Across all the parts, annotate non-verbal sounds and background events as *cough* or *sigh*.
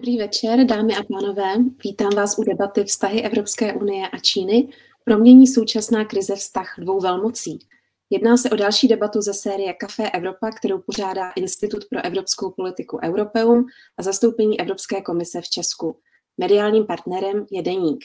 Dobrý večer, dámy a pánové. Vítám vás u debaty Vztahy Evropské unie a Číny. Promění současná krize vztah dvou velmocí. Jedná se o další debatu ze série Café Evropa, kterou pořádá Institut pro evropskou politiku Europeum a zastoupení Evropské komise v Česku. Mediálním partnerem je Deník.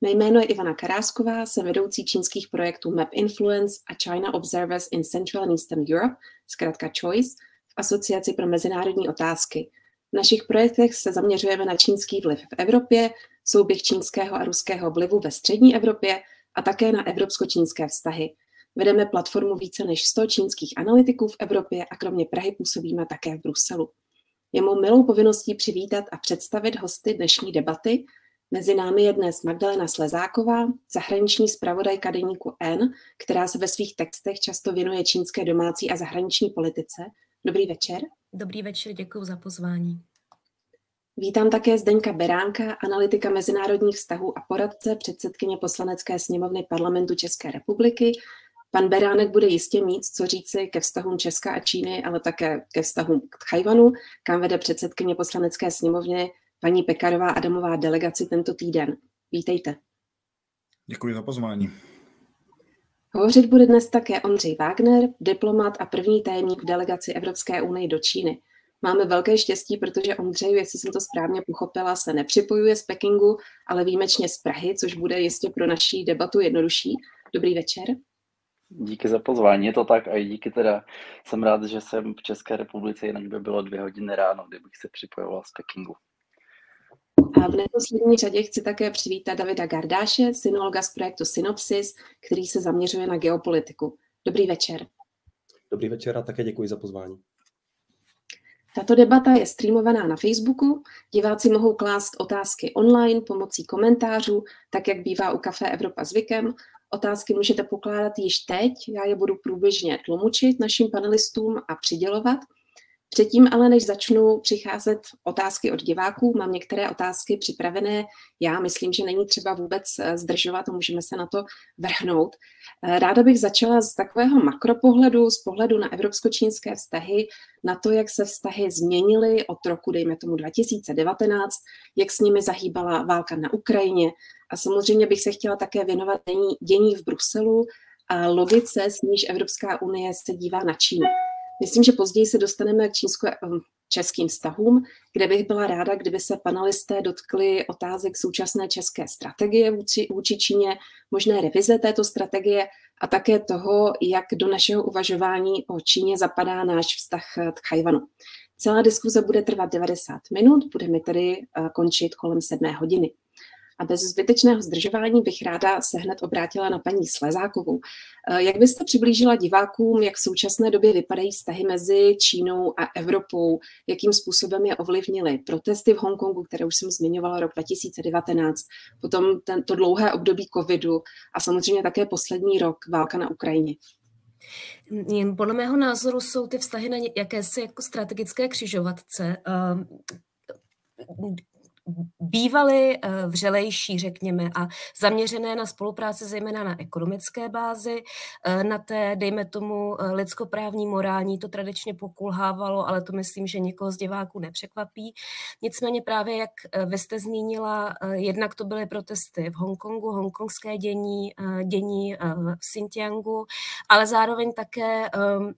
Mé jméno je Ivana Karásková, jsem vedoucí čínských projektů Map Influence a China Observers in Central and Eastern Europe, zkrátka CHOICE, v Asociaci pro mezinárodní otázky. Našich projektech se zaměřujeme na čínský vliv v Evropě, souběh čínského a ruského vlivu ve střední Evropě a také na evropsko-čínské vztahy. Vedeme platformu více než 100 čínských analytiků v Evropě a kromě Prahy působíme také v Bruselu. Je mou milou povinností přivítat a představit hosty dnešní debaty. Mezi námi je dnes Magdalena Slezáková, zahraniční zpravodajka deníku N, která se ve svých textech často věnuje čínské domácí a zahraniční politice. Dobrý večer. Dobrý večer, děkuji za pozvání. Vítám také Zdeňka Beránka, analytika mezinárodních vztahů a poradce, předsedkyně poslanecké sněmovny parlamentu České republiky. Pan Beránek bude jistě mít co říci ke vztahům Česka a Číny, ale také ke vztahům k Tchajvanu, kam vede předsedkyně poslanecké sněmovny paní Pekarová Adamová delegaci tento týden. Vítejte. Děkuji za pozvání. Hovořit bude dnes také Ondřej Wagner, diplomat a první tajemník v delegaci Evropské unie do Číny. Máme velké štěstí, protože Ondřej, jestli jsem to správně pochopila, se nepřipojuje z Pekingu, ale výjimečně z Prahy, což bude jistě pro naší debatu jednodušší. Dobrý večer. Díky za pozvání, je to tak a i díky teda jsem rád, že jsem v České republice, jinak by bylo dvě hodiny ráno, kdybych se připojoval z Pekingu. A v neposlední řadě chci také přivítat Davida Gardáše, synologa z projektu Synopsis, který se zaměřuje na geopolitiku. Dobrý večer. Dobrý večer a také děkuji za pozvání. Tato debata je streamovaná na Facebooku. Diváci mohou klást otázky online pomocí komentářů, tak jak bývá u Café Evropa zvykem. Otázky můžete pokládat již teď, já je budu průběžně tlumočit našim panelistům a přidělovat – Předtím ale, než začnu přicházet otázky od diváků, mám některé otázky připravené. Já myslím, že není třeba vůbec eh, zdržovat a můžeme se na to vrhnout. Eh, ráda bych začala z takového makropohledu, z pohledu na evropsko-čínské vztahy, na to, jak se vztahy změnily od roku, dejme tomu 2019, jak s nimi zahýbala válka na Ukrajině. A samozřejmě bych se chtěla také věnovat dění, dění v Bruselu a logice, s níž Evropská unie se dívá na Čínu. Myslím, že později se dostaneme k čínsko-českým vztahům, kde bych byla ráda, kdyby se panelisté dotkli otázek současné české strategie vůči, vůči Číně, možné revize této strategie a také toho, jak do našeho uvažování o Číně zapadá náš vztah k Chajvanu. Celá diskuze bude trvat 90 minut, budeme tedy eh, končit kolem 7 hodiny. A bez zbytečného zdržování bych ráda se hned obrátila na paní Slezákovou. Eh, jak byste přiblížila divákům, jak v současné době vypadají vztahy mezi Čínou a Evropou, jakým způsobem je ovlivnily protesty v Hongkongu, které už jsem zmiňovala rok 2019, potom tento dlouhé období covidu a samozřejmě také poslední rok válka na Ukrajině? Podle mého názoru jsou ty vztahy na jakési jako strategické křižovatce. Bývaly eh, vřelejší, řekněme, a zaměřené na spolupráci zejména na ekonomické bázi, eh, na té, dejme tomu, eh, lidskoprávní, morální, to tradičně pokulhávalo, ale to myslím, že někoho z diváků nepřekvapí. Nicméně právě, jak vy jste zmínila, jednak to byly protesty v Hongkongu, hongkongské dění, dění v Xinjiangu, ale zároveň také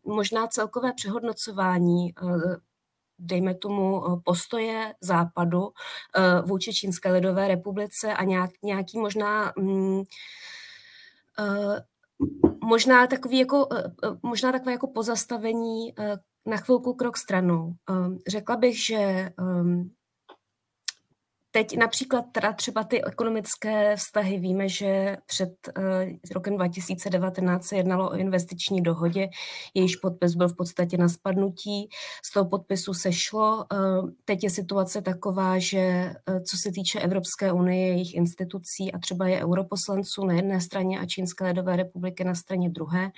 možná celkové přehodnocování dejme tomu, eh, postoje západu eh, vůči Čínské lidové republice a nějak, nějaký možná mm, eh, možná takový jako, možná takové jako pozastavení na chvilku krok stranou. Řekla bych, že Teď například teda třeba ty ekonomické vztahy víme, že před uh, rokem 2019 se jednalo o investiční dohodě, jejíž podpis byl v podstatě na spadnutí. Z toho podpisu se šlo. Uh, teď je situace taková, že uh, co se týče Evropské unie, jejich institucí a třeba je europoslanců na jedné straně a Čínské lidové republiky na straně druhé,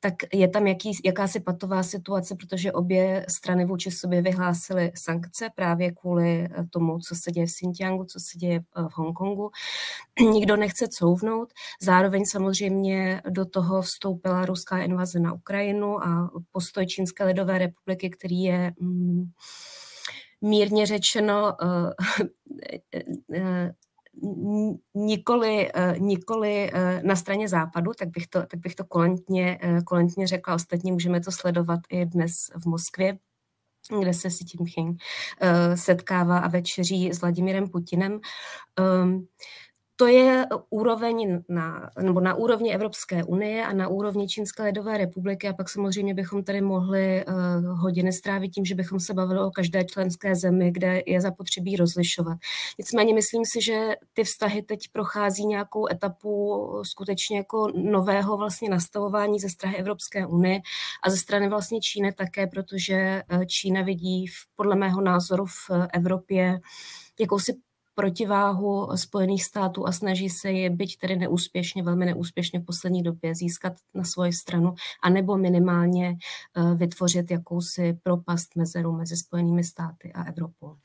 tak je tam jaký, jakási patová situace, protože obě strany vůči sobě vyhlásily sankce právě kvůli tomu, co se děje v Xinjiangu, co se děje v Hongkongu. *clears throat* Nikdo nechce couvnout. Zároveň samozřejmě do toho vstoupila ruská invaze na Ukrajinu a postoj Čínské lidové republiky, který je mm, mírně řečeno *laughs* nikoli, nikoli na straně západu, tak bych to, tak bych to kolentně, kolentně řekla. Ostatně můžeme to sledovat i dnes v Moskvě, kde se Xi Jinping setkává a večeří s Vladimirem Putinem. To je úroveň na, nebo na úrovni Evropské unie a na úrovni Čínské lidové republiky a pak samozřejmě bychom tady mohli uh, hodiny strávit tím, že bychom se bavili o každé členské zemi, kde je zapotřebí rozlišovat. Nicméně myslím si, že ty vztahy teď prochází nějakou etapu skutečně jako nového vlastně nastavování ze strany Evropské unie a ze strany vlastně Číny také, protože eh, Čína vidí v, podle mého názoru v Evropě jakousi protiváhu Spojených států a snaží se je, byť tedy neúspěšně, velmi neúspěšně v poslední době, získat na svoji stranu, anebo minimálně eh, vytvořit jakousi propast mezeru mezi Spojenými státy a Evropou.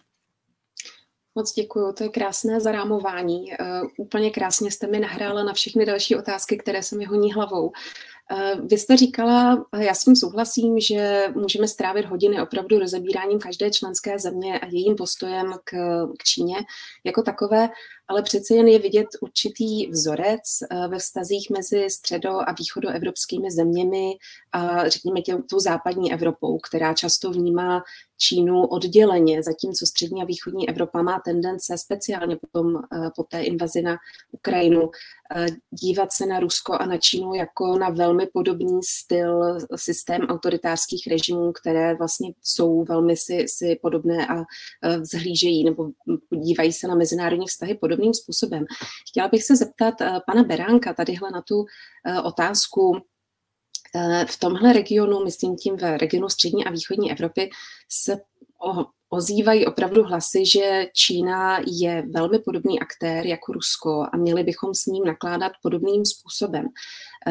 Moc děkuji, to je krásné zarámování. Uh, úplně krásně jste mi nahrála na všechny další otázky, které se mi honí hlavou. Eh, vy jste říkala, já s tím souhlasím, že můžeme strávit hodiny opravdu rozebíráním každé členské země a jejím postojem k, k Číně jako takové, ale přece jen je vidět určitý vzorec eh, ve vztazích mezi středo- a východoevropskými zeměmi a řekněme tě, tou západní Evropou, která často vnímá Čínu odděleně, zatímco střední a východní Evropa má tendence, speciálně potom eh, po té invazi na Ukrajinu, eh, dívat se na Rusko a na Čínu jako na velmi podobný styl, systém autoritářských režimů, které vlastně jsou velmi si, si podobné a vzhlížejí nebo dívají se na mezinárodní vztahy podobným způsobem. Chtěla bych se zeptat eh, pana Beránka tadyhle na tu eh, otázku, v tomhle regionu, myslím tím v regionu střední a východní Evropy, se ozývají opravdu hlasy, že Čína je velmi podobný aktér jako Rusko a měli bychom s ním nakládat podobným způsobem.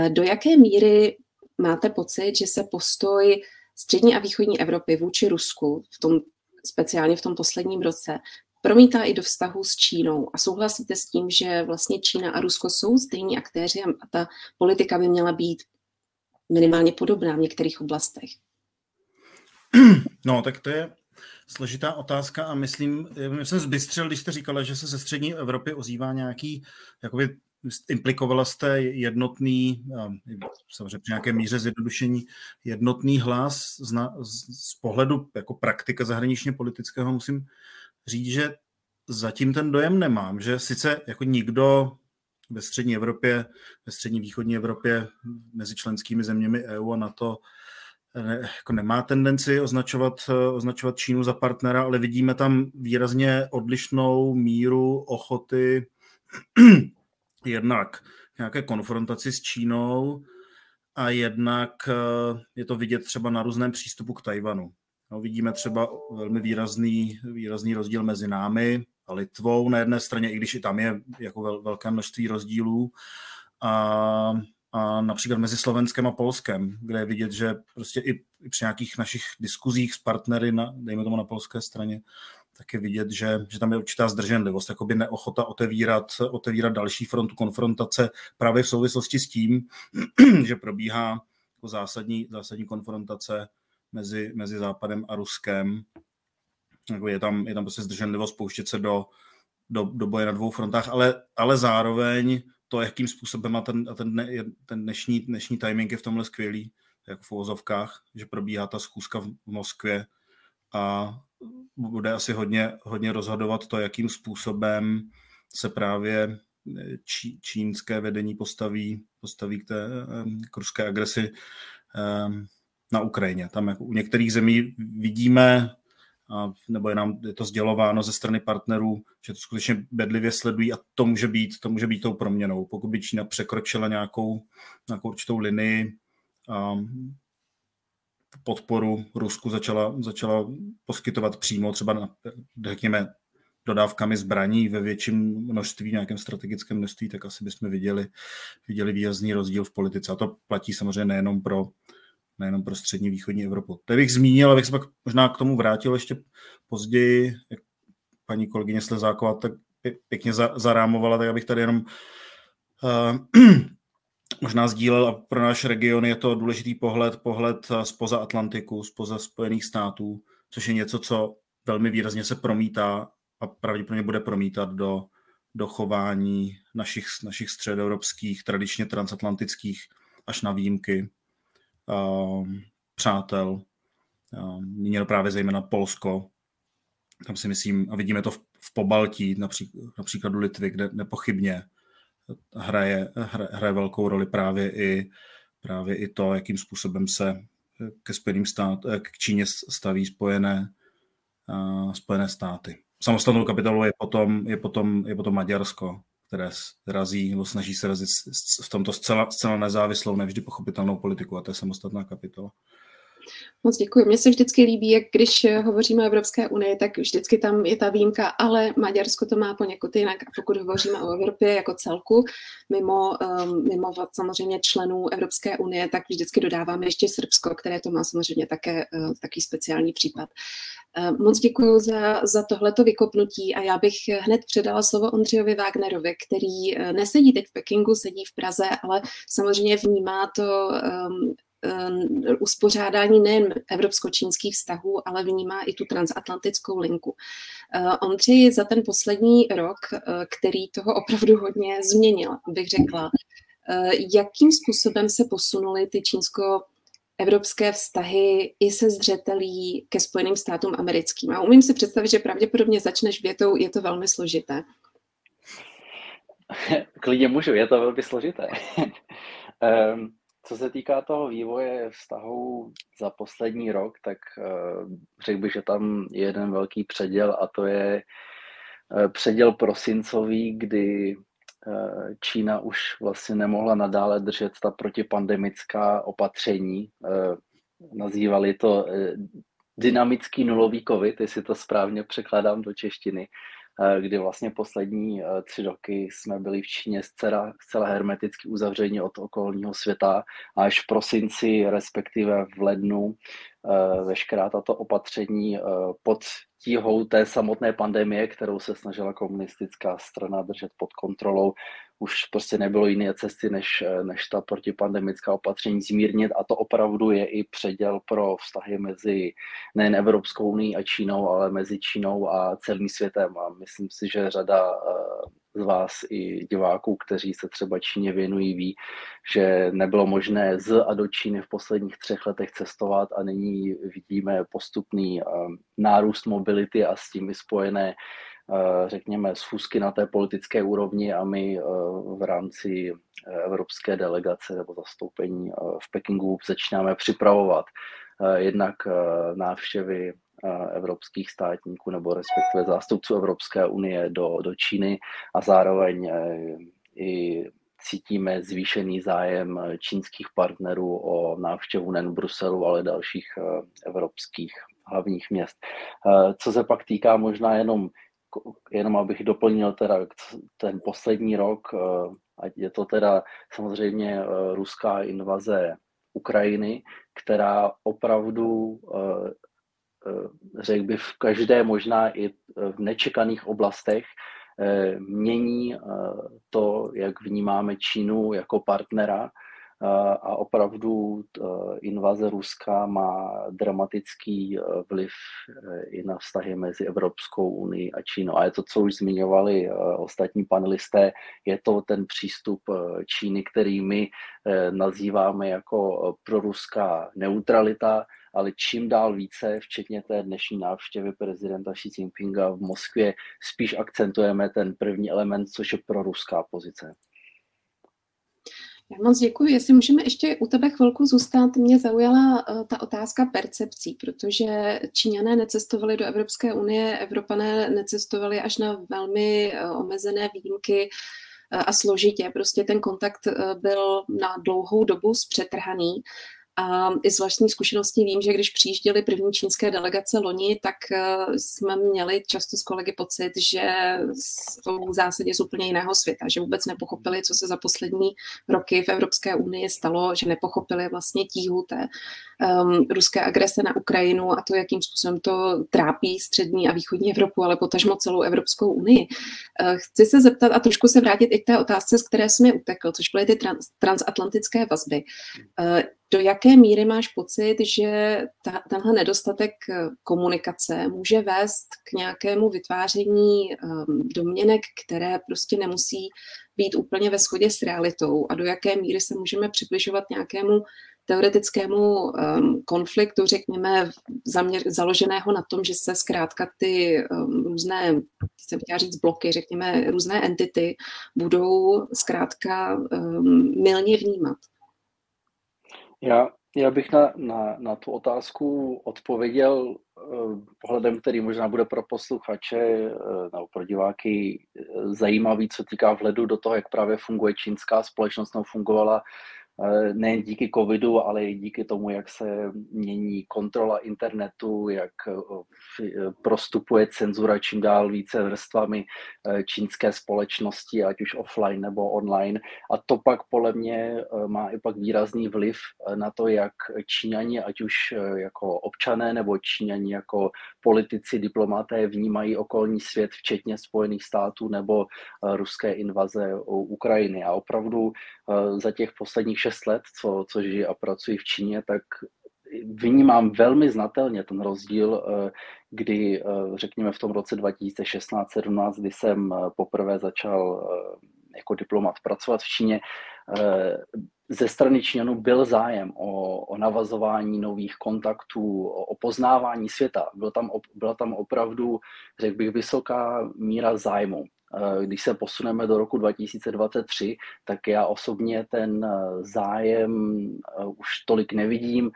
Do jaké míry máte pocit, že se postoj střední a východní Evropy vůči Rusku v tom speciálně v tom posledním roce, promítá i do vztahu s Čínou. A souhlasíte s tím, že vlastně Čína a Rusko jsou stejní aktéři a ta politika by měla být minimálně podobná v některých oblastech? No, tak to je složitá otázka a myslím, já jsem zbystřil, když jste říkala, že se ze střední Evropy ozývá nějaký, jakoby implikovala jste jednotný, samozřejmě při nějaké míře zjednodušení, jednotný hlas z, na, z pohledu jako praktika zahraničně politického musím říct, že zatím ten dojem nemám, že sice jako nikdo ve střední Evropě, ve střední východní Evropě mezi členskými zeměmi EU a NATO ne, jako nemá tendenci označovat, označovat Čínu za partnera, ale vidíme tam výrazně odlišnou míru ochoty *clears throat* jednak nějaké konfrontaci s Čínou a jednak je to vidět třeba na různém přístupu k Tajvanu. No, vidíme třeba velmi výrazný, výrazný rozdíl mezi námi a Litvou na jedné straně, i když i tam je jako vel, velké množství rozdílů. A, a například mezi Slovenskem a Polskem, kde je vidět, že prostě i, při nějakých našich diskuzích s partnery, na, dejme tomu na polské straně, tak je vidět, že, že tam je určitá zdrženlivost, jakoby neochota otevírat, otevírat další frontu konfrontace právě v souvislosti s tím, *clears throat* že probíhá jako zásadní, zásadní konfrontace mezi, mezi Západem a Ruskem. Jako je, tam, je tam prostě zdrženlivost pouštět se do, do, do boje na dvou frontách, ale, ale zároveň to, jakým způsobem a ten, a ten, ten dnešní, dnešní timing je v tomhle skvělý, jako v uvozovkách, že probíhá ta schůzka v Moskvě a bude asi hodně, hodně rozhodovat to, jakým způsobem se právě čí, čínské vedení postaví, postaví k té k ruské agresi na Ukrajině. Tam jako u některých zemí vidíme, nebo je nám je to sdělováno ze strany partnerů, že to skutečně bedlivě sledují a to může být, to může být tou proměnou. Pokud by Čína překročila nějakou, nějakou určitou linii, a podporu Rusku začala, začala poskytovat přímo třeba, na, řekněme, dodávkami zbraní ve větším množství, nějakém strategickém množství, tak asi bychom viděli, viděli výrazný rozdíl v politice. A to platí samozřejmě nejenom pro, nejenom pro střední východní Evropu. To bych zmínil, abych se pak možná k tomu vrátil ještě později, jak paní kolegyně Slezáková tak pěkně zarámovala, tak abych tady jenom uh, *clears throat* možná sdílel a pro náš region je to důležitý pohled, pohled spoza Atlantiku, spoza Spojených států, což je něco, co velmi výrazně se promítá a pravděpodobně bude promítat do, do chování našich, našich středoevropských, tradičně transatlantických až na výjimky přátel. Uh, míněno právě zejména Polsko. Tam si myslím, a vidíme to v, v Pobaltí, například, například Litvy, kde nepochybně hraje, hraje, hraje velkou roli právě i, právě i to, jakým způsobem se ke Spojeným stát, k Číně staví spojené, uh, spojené státy. Samostatnou kapitolou je potom, je potom, je potom Maďarsko, které razí, nebo snaží se razit v tomto zcela, zcela nezávislou, nevždy pochopitelnou politiku a to je samostatná kapitola. Moc děkuji. Mně se vždycky líbí, jak když hovoříme o Evropské unii, tak vždycky tam je ta výjimka, ale Maďarsko to má poněkud jinak. A pokud hovoříme o Evropě jako celku, mimo, um, mimo samozřejmě členů Evropské unie, tak vždycky dodáváme ještě Srbsko, které to má samozřejmě také uh, taký speciální případ. Uh, moc děkuji za, za tohleto vykopnutí a já bych hned předala slovo Ondřejovi Wagnerovi, který uh, nesedí teď v Pekingu, sedí v Praze, ale samozřejmě vnímá to um, Eh, uspořádání nejen evropsko-čínských vztahů, ale vnímá i tu transatlantickou linku. Eh, Ondřej za ten poslední rok, eh, který toho opravdu hodně změnil, bych řekla, jakým způsobem se posunuly ty čínsko evropské vztahy i se zřetelí ke Spojeným státům americkým. A umím si představit, že pravděpodobně začneš větou, je to velmi složité. *laughs* Klidně můžu, je to velmi složité. um, *laughs* Co se týká toho vývoje vztahu za poslední rok, tak uh, řekl bych, že tam je jeden velký předěl a to je uh, předěl prosincový, kdy uh, Čína už vlastně nemohla nadále držet ta protipandemická opatření. Nazývali to dynamický nulový covid, jestli to správně překládám do češtiny. Eh, kdy vlastně poslední eh, tři roky jsme byli v Číně zcela, zcela hermeticky uzavřeni od okolního světa a až v prosinci, respektive v lednu, veškerá tato opatření pod tíhou té samotné pandemie, kterou se snažila komunistická strana držet pod kontrolou, už prostě nebylo jiné cesty, než, než ta protipandemická opatření zmírnit. A to opravdu je i předěl pro vztahy mezi nejen Evropskou unii a Čínou, ale mezi Čínou a celým světem. A myslím si, že řada z vás i diváků, kteří se třeba Číně věnují, ví, že nebylo možné z a do Číny v posledních třech letech cestovat a nyní vidíme postupný nárůst mobility a s tím spojené řekněme, schůzky na té politické úrovni a my v rámci evropské delegace nebo zastoupení v Pekingu začínáme připravovat jednak návštěvy evropských státníků nebo respektive zástupců Evropské unie do, do Číny a zároveň i cítíme zvýšený zájem čínských partnerů o návštěvu nejen Bruselu, ale dalších evropských hlavních měst. Co se pak týká možná jenom jenom abych doplnil teda ten poslední rok, ať je to teda samozřejmě ruská invaze Ukrajiny, která opravdu, řekl bych, v každé možná i v nečekaných oblastech mění to, jak vnímáme Čínu jako partnera a opravdu invaze Ruska má dramatický vliv i na vztahy mezi Evropskou unii a Čínou. A je to, co už zmiňovali ostatní panelisté, je to ten přístup Číny, který my nazýváme jako proruská neutralita, ale čím dál více, včetně té dnešní návštěvy prezidenta Xi Jinpinga v Moskvě, spíš akcentujeme ten první element, což je proruská pozice. Já moc děkuji. Jestli můžeme ještě u tebe chvilku zůstat, mě zaujala uh, ta otázka percepcí, protože Číňané necestovali do Evropské unie, Evropané necestovali až na velmi uh, omezené výjimky uh, a složitě. Prostě ten kontakt byl na dlouhou dobu zpřetrhaný. A i z vlastní zkušenosti vím, že když přijížděly první čínské delegace loni, tak eh, jsme měli často s kolegy pocit, že jsou v zásadě z úplně jiného světa, že vůbec nepochopili, co se za poslední roky v Evropské unii stalo, že nepochopili vlastně tíhu té um, ruské agrese na Ukrajinu a to, jakým způsobem to trápí střední a východní Evropu, ale potažmo celou Evropskou unii. Uh, chci se zeptat a trošku se vrátit i k té otázce, z které jsme utekl, což byly ty trans- transatlantické vazby. Do jaké míry máš pocit, že ta, tenhle nedostatek komunikace může vést k nějakému vytváření um, domněnek, které prostě nemusí být úplně ve shodě s realitou a do jaké míry se můžeme přibližovat nějakému teoretickému um, konfliktu, řekněme, zaměř, založeného na tom, že se zkrátka ty um, různé, jsem chtěla říct bloky, řekněme, různé entity budou zkrátka um, milně vnímat. Já, já bych na, na, na tu otázku odpověděl uh, pohledem, který možná bude pro posluchače uh, nebo pro diváky uh, zajímavý, co týká vhledu do toho, jak právě funguje čínská společnost, nebo fungovala Eh, nejen díky covidu, ale i díky tomu, jak se mění kontrola internetu, jak eh, eh, prostupuje cenzura čím dál více vrstvami čínské společnosti, ať už offline nebo online. A to pak podle mě má i pak výrazný vliv na to, jak Číňani, ať už jako občané nebo Číňani jako politici, diplomaté vnímají okolní svět, včetně Spojených států nebo ruské invaze Ukrajiny. A opravdu za těch posledních šest let, co, co žiji a pracuji v Číně, tak vnímám velmi znatelně ten rozdíl, eh, kdy, eh, řekněme, v tom roce 2016-17, kdy jsem eh, poprvé začal jako diplomat pracovat v Číně, ze strany Číňanů byl zájem o, o navazování nových kontaktů, o, o poznávání světa. Byl tam, byla tam opravdu, řekl bych, vysoká míra zájmu. Eh, když se posuneme do roku 2023, tak já osobně ten eh, zájem eh, už tolik nevidím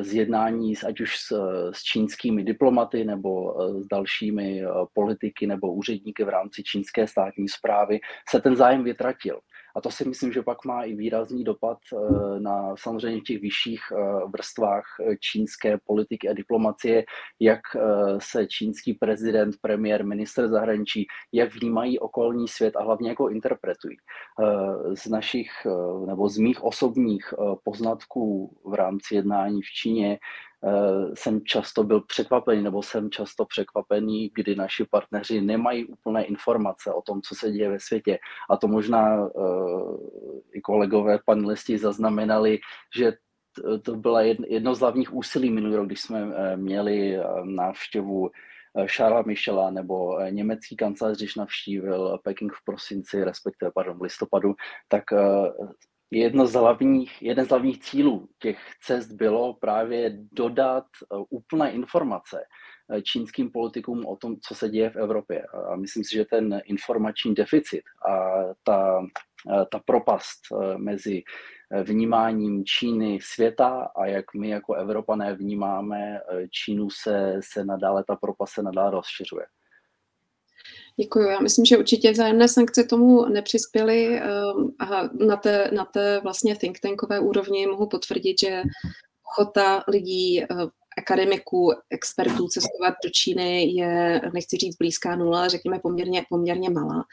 z jednání ať už s, s čínskými diplomaty nebo s dalšími politiky nebo úředníky v rámci čínské státní zprávy se ten zájem vytratil. A to si myslím, že pak má i výrazný dopad eh, na samozřejmě těch vyšších eh, vrstvách eh, čínské politiky a diplomacie, jak se čínský prezident, premiér, minister zahraničí, jak vnímají okolní svět a hlavně jako interpretují. Z našich nebo z mých osobních poznatků v rámci jednání v Číně jsem často byl překvapený, nebo jsem často překvapený, kdy naši partneři nemají úplné informace o tom, co se děje ve světě. A to možná uh, i kolegové panelisti zaznamenali, že to byla jedno z hlavních úsilí minulý rok, když jsme eh, měli návštěvu Charlesa Michela nebo německý kancelář, když navštívil Peking v prosinci, respektive pardon, v listopadu, tak jedno z hlavních, jeden z hlavních cílů těch cest bylo právě dodat eh, úplné informace eh, čínským politikům o tom, co se děje v Evropě. A myslím si, že ten informační deficit a ta, eh, ta propast mezi vnímáním Číny světa a jak my jako Evropané vnímáme Čínu se, se nadále, ta propast se nadále rozšiřuje. Děkuji. Já myslím, že určitě vzájemné sankce tomu nepřispěly ehm, a na té, na té vlastně think tankové úrovni mohu potvrdit, že ochota lidí, eh, akademiků, expertů cestovat do Číny je, nechci říct blízká nula, ale řekněme poměrně, poměrně malá.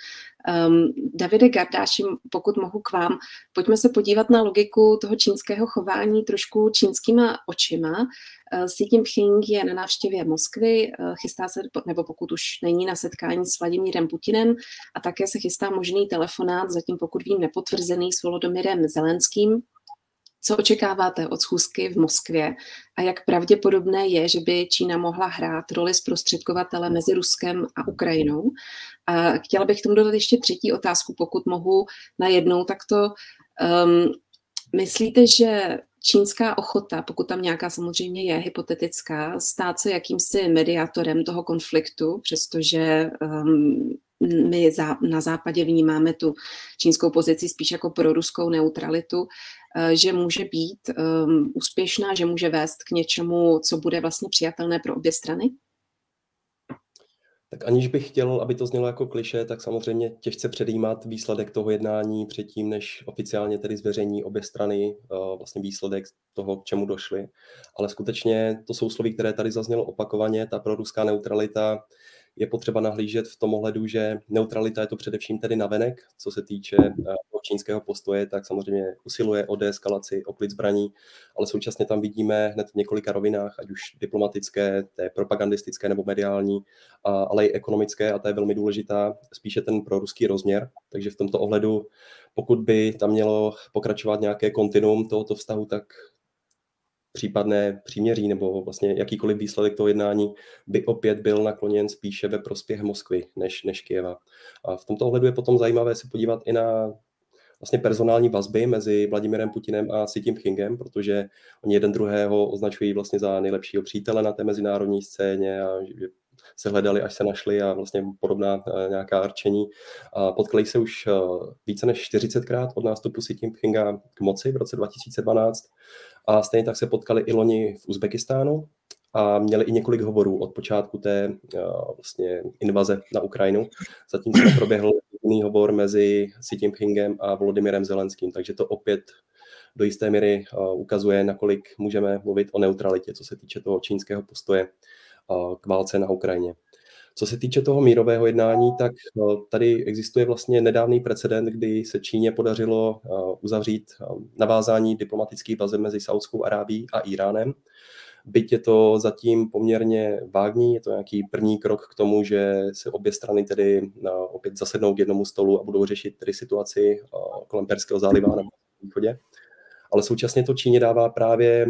Um, Davide Gardáši, pokud mohu k vám, pojďme se podívat na logiku toho čínského chování trošku čínskýma očima. Eh, Xi Jinping je na návštěvě Moskvy, eh, chystá se, nebo pokud už není na setkání s Vladimírem Putinem, a také se chystá možný telefonát, zatím pokud vím nepotvrzený, s Volodomirem Zelenským. Co očekáváte od schůzky v Moskvě a jak pravděpodobné je, že by Čína mohla hrát roli zprostředkovatele mezi Ruskem a Ukrajinou? A chtěla bych k tomu dodat ještě třetí otázku, pokud mohu najednou takto. Um, myslíte, že čínská ochota, pokud tam nějaká samozřejmě je hypotetická, stát se jakýmsi mediátorem toho konfliktu, přestože um, my na západě vnímáme tu čínskou pozici spíš jako pro ruskou neutralitu, že může být um, úspěšná, že může vést k něčemu, co bude vlastně přijatelné pro obě strany? Tak aniž bych chtěl, aby to znělo jako kliše, tak samozřejmě těžce předjímat výsledek toho jednání předtím, než oficiálně tedy zveřejní obě strany uh, vlastně výsledek toho, k čemu došly. Ale skutečně to jsou slovy, které tady zaznělo opakovaně, ta proruská neutralita je potřeba nahlížet v tom ohledu, že neutralita je to především tedy navenek, co se týče eh, čínského postoje, tak samozřejmě usiluje o deeskalaci, o klid zbraní, ale současně tam vidíme hned v několika rovinách, ať už diplomatické, té propagandistické nebo mediální, ale i ekonomické, a to je velmi důležitá, spíše ten proruský rozměr. Takže v tomto ohledu, pokud by tam mělo pokračovat nějaké kontinuum tohoto vztahu, tak případné příměří nebo vlastně jakýkoliv výsledek toho jednání by opět byl nakloněn spíše ve prospěch Moskvy než, než Kieva. A v tomto ohledu je potom zajímavé se podívat i na vlastně personální vazby mezi Vladimirem Putinem a Xi Jinpingem, protože oni jeden druhého označují vlastně za nejlepšího přítele na té mezinárodní scéně a že se hledali, až se našli a vlastně podobná eh, nějaká arčení. A potkali se už eh, více než 40krát od nástupu Xi Jinpinga k moci v roce 2012 a stejně tak se potkali i loni v Uzbekistánu a měli i několik hovorů od počátku té uh, vlastně invaze na Ukrajinu. Zatím se *coughs* proběhl jiný hovor mezi Xi Jinpingem a Volodymyrem Zelenským, takže to opět do jisté míry uh, ukazuje, nakolik můžeme mluvit o neutralitě, co se týče toho čínského postoje uh, k válce na Ukrajině. Co se týče toho mírového jednání, tak tady existuje vlastně nedávný precedent, kdy se Číně podařilo uzavřít navázání diplomatických vazeb mezi Saudskou Arábí a Iránem. Byť je to zatím poměrně vágní, je to nějaký první krok k tomu, že se obě strany tedy opět zasednou k jednomu stolu a budou řešit tedy situaci kolem Perského záliva na východě. Ale současně to Číně dává právě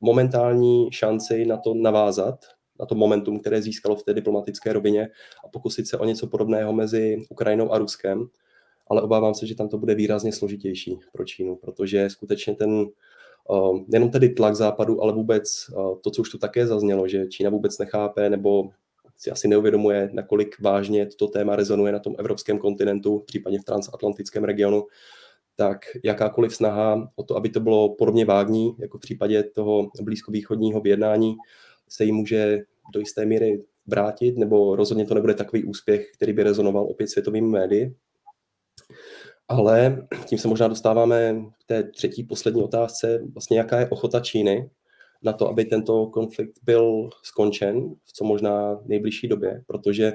momentální šanci na to navázat, na to momentum, které získalo v té diplomatické rovině a pokusit se o něco podobného mezi Ukrajinou a Ruskem. Ale obávám se, že tam to bude výrazně složitější pro Čínu, protože skutečně ten nejenom tedy tlak západu, ale vůbec to, co už tu také zaznělo, že Čína vůbec nechápe nebo si asi neuvědomuje, nakolik vážně toto téma rezonuje na tom evropském kontinentu, případně v transatlantickém regionu, tak jakákoliv snaha o to, aby to bylo podobně vágní, jako v případě toho blízkovýchodního vyjednání, se jí může do jisté míry vrátit, nebo rozhodně to nebude takový úspěch, který by rezonoval opět světovými médii. Ale tím se možná dostáváme k té třetí poslední otázce, vlastně jaká je ochota Číny na to, aby tento konflikt byl skončen v co možná nejbližší době, protože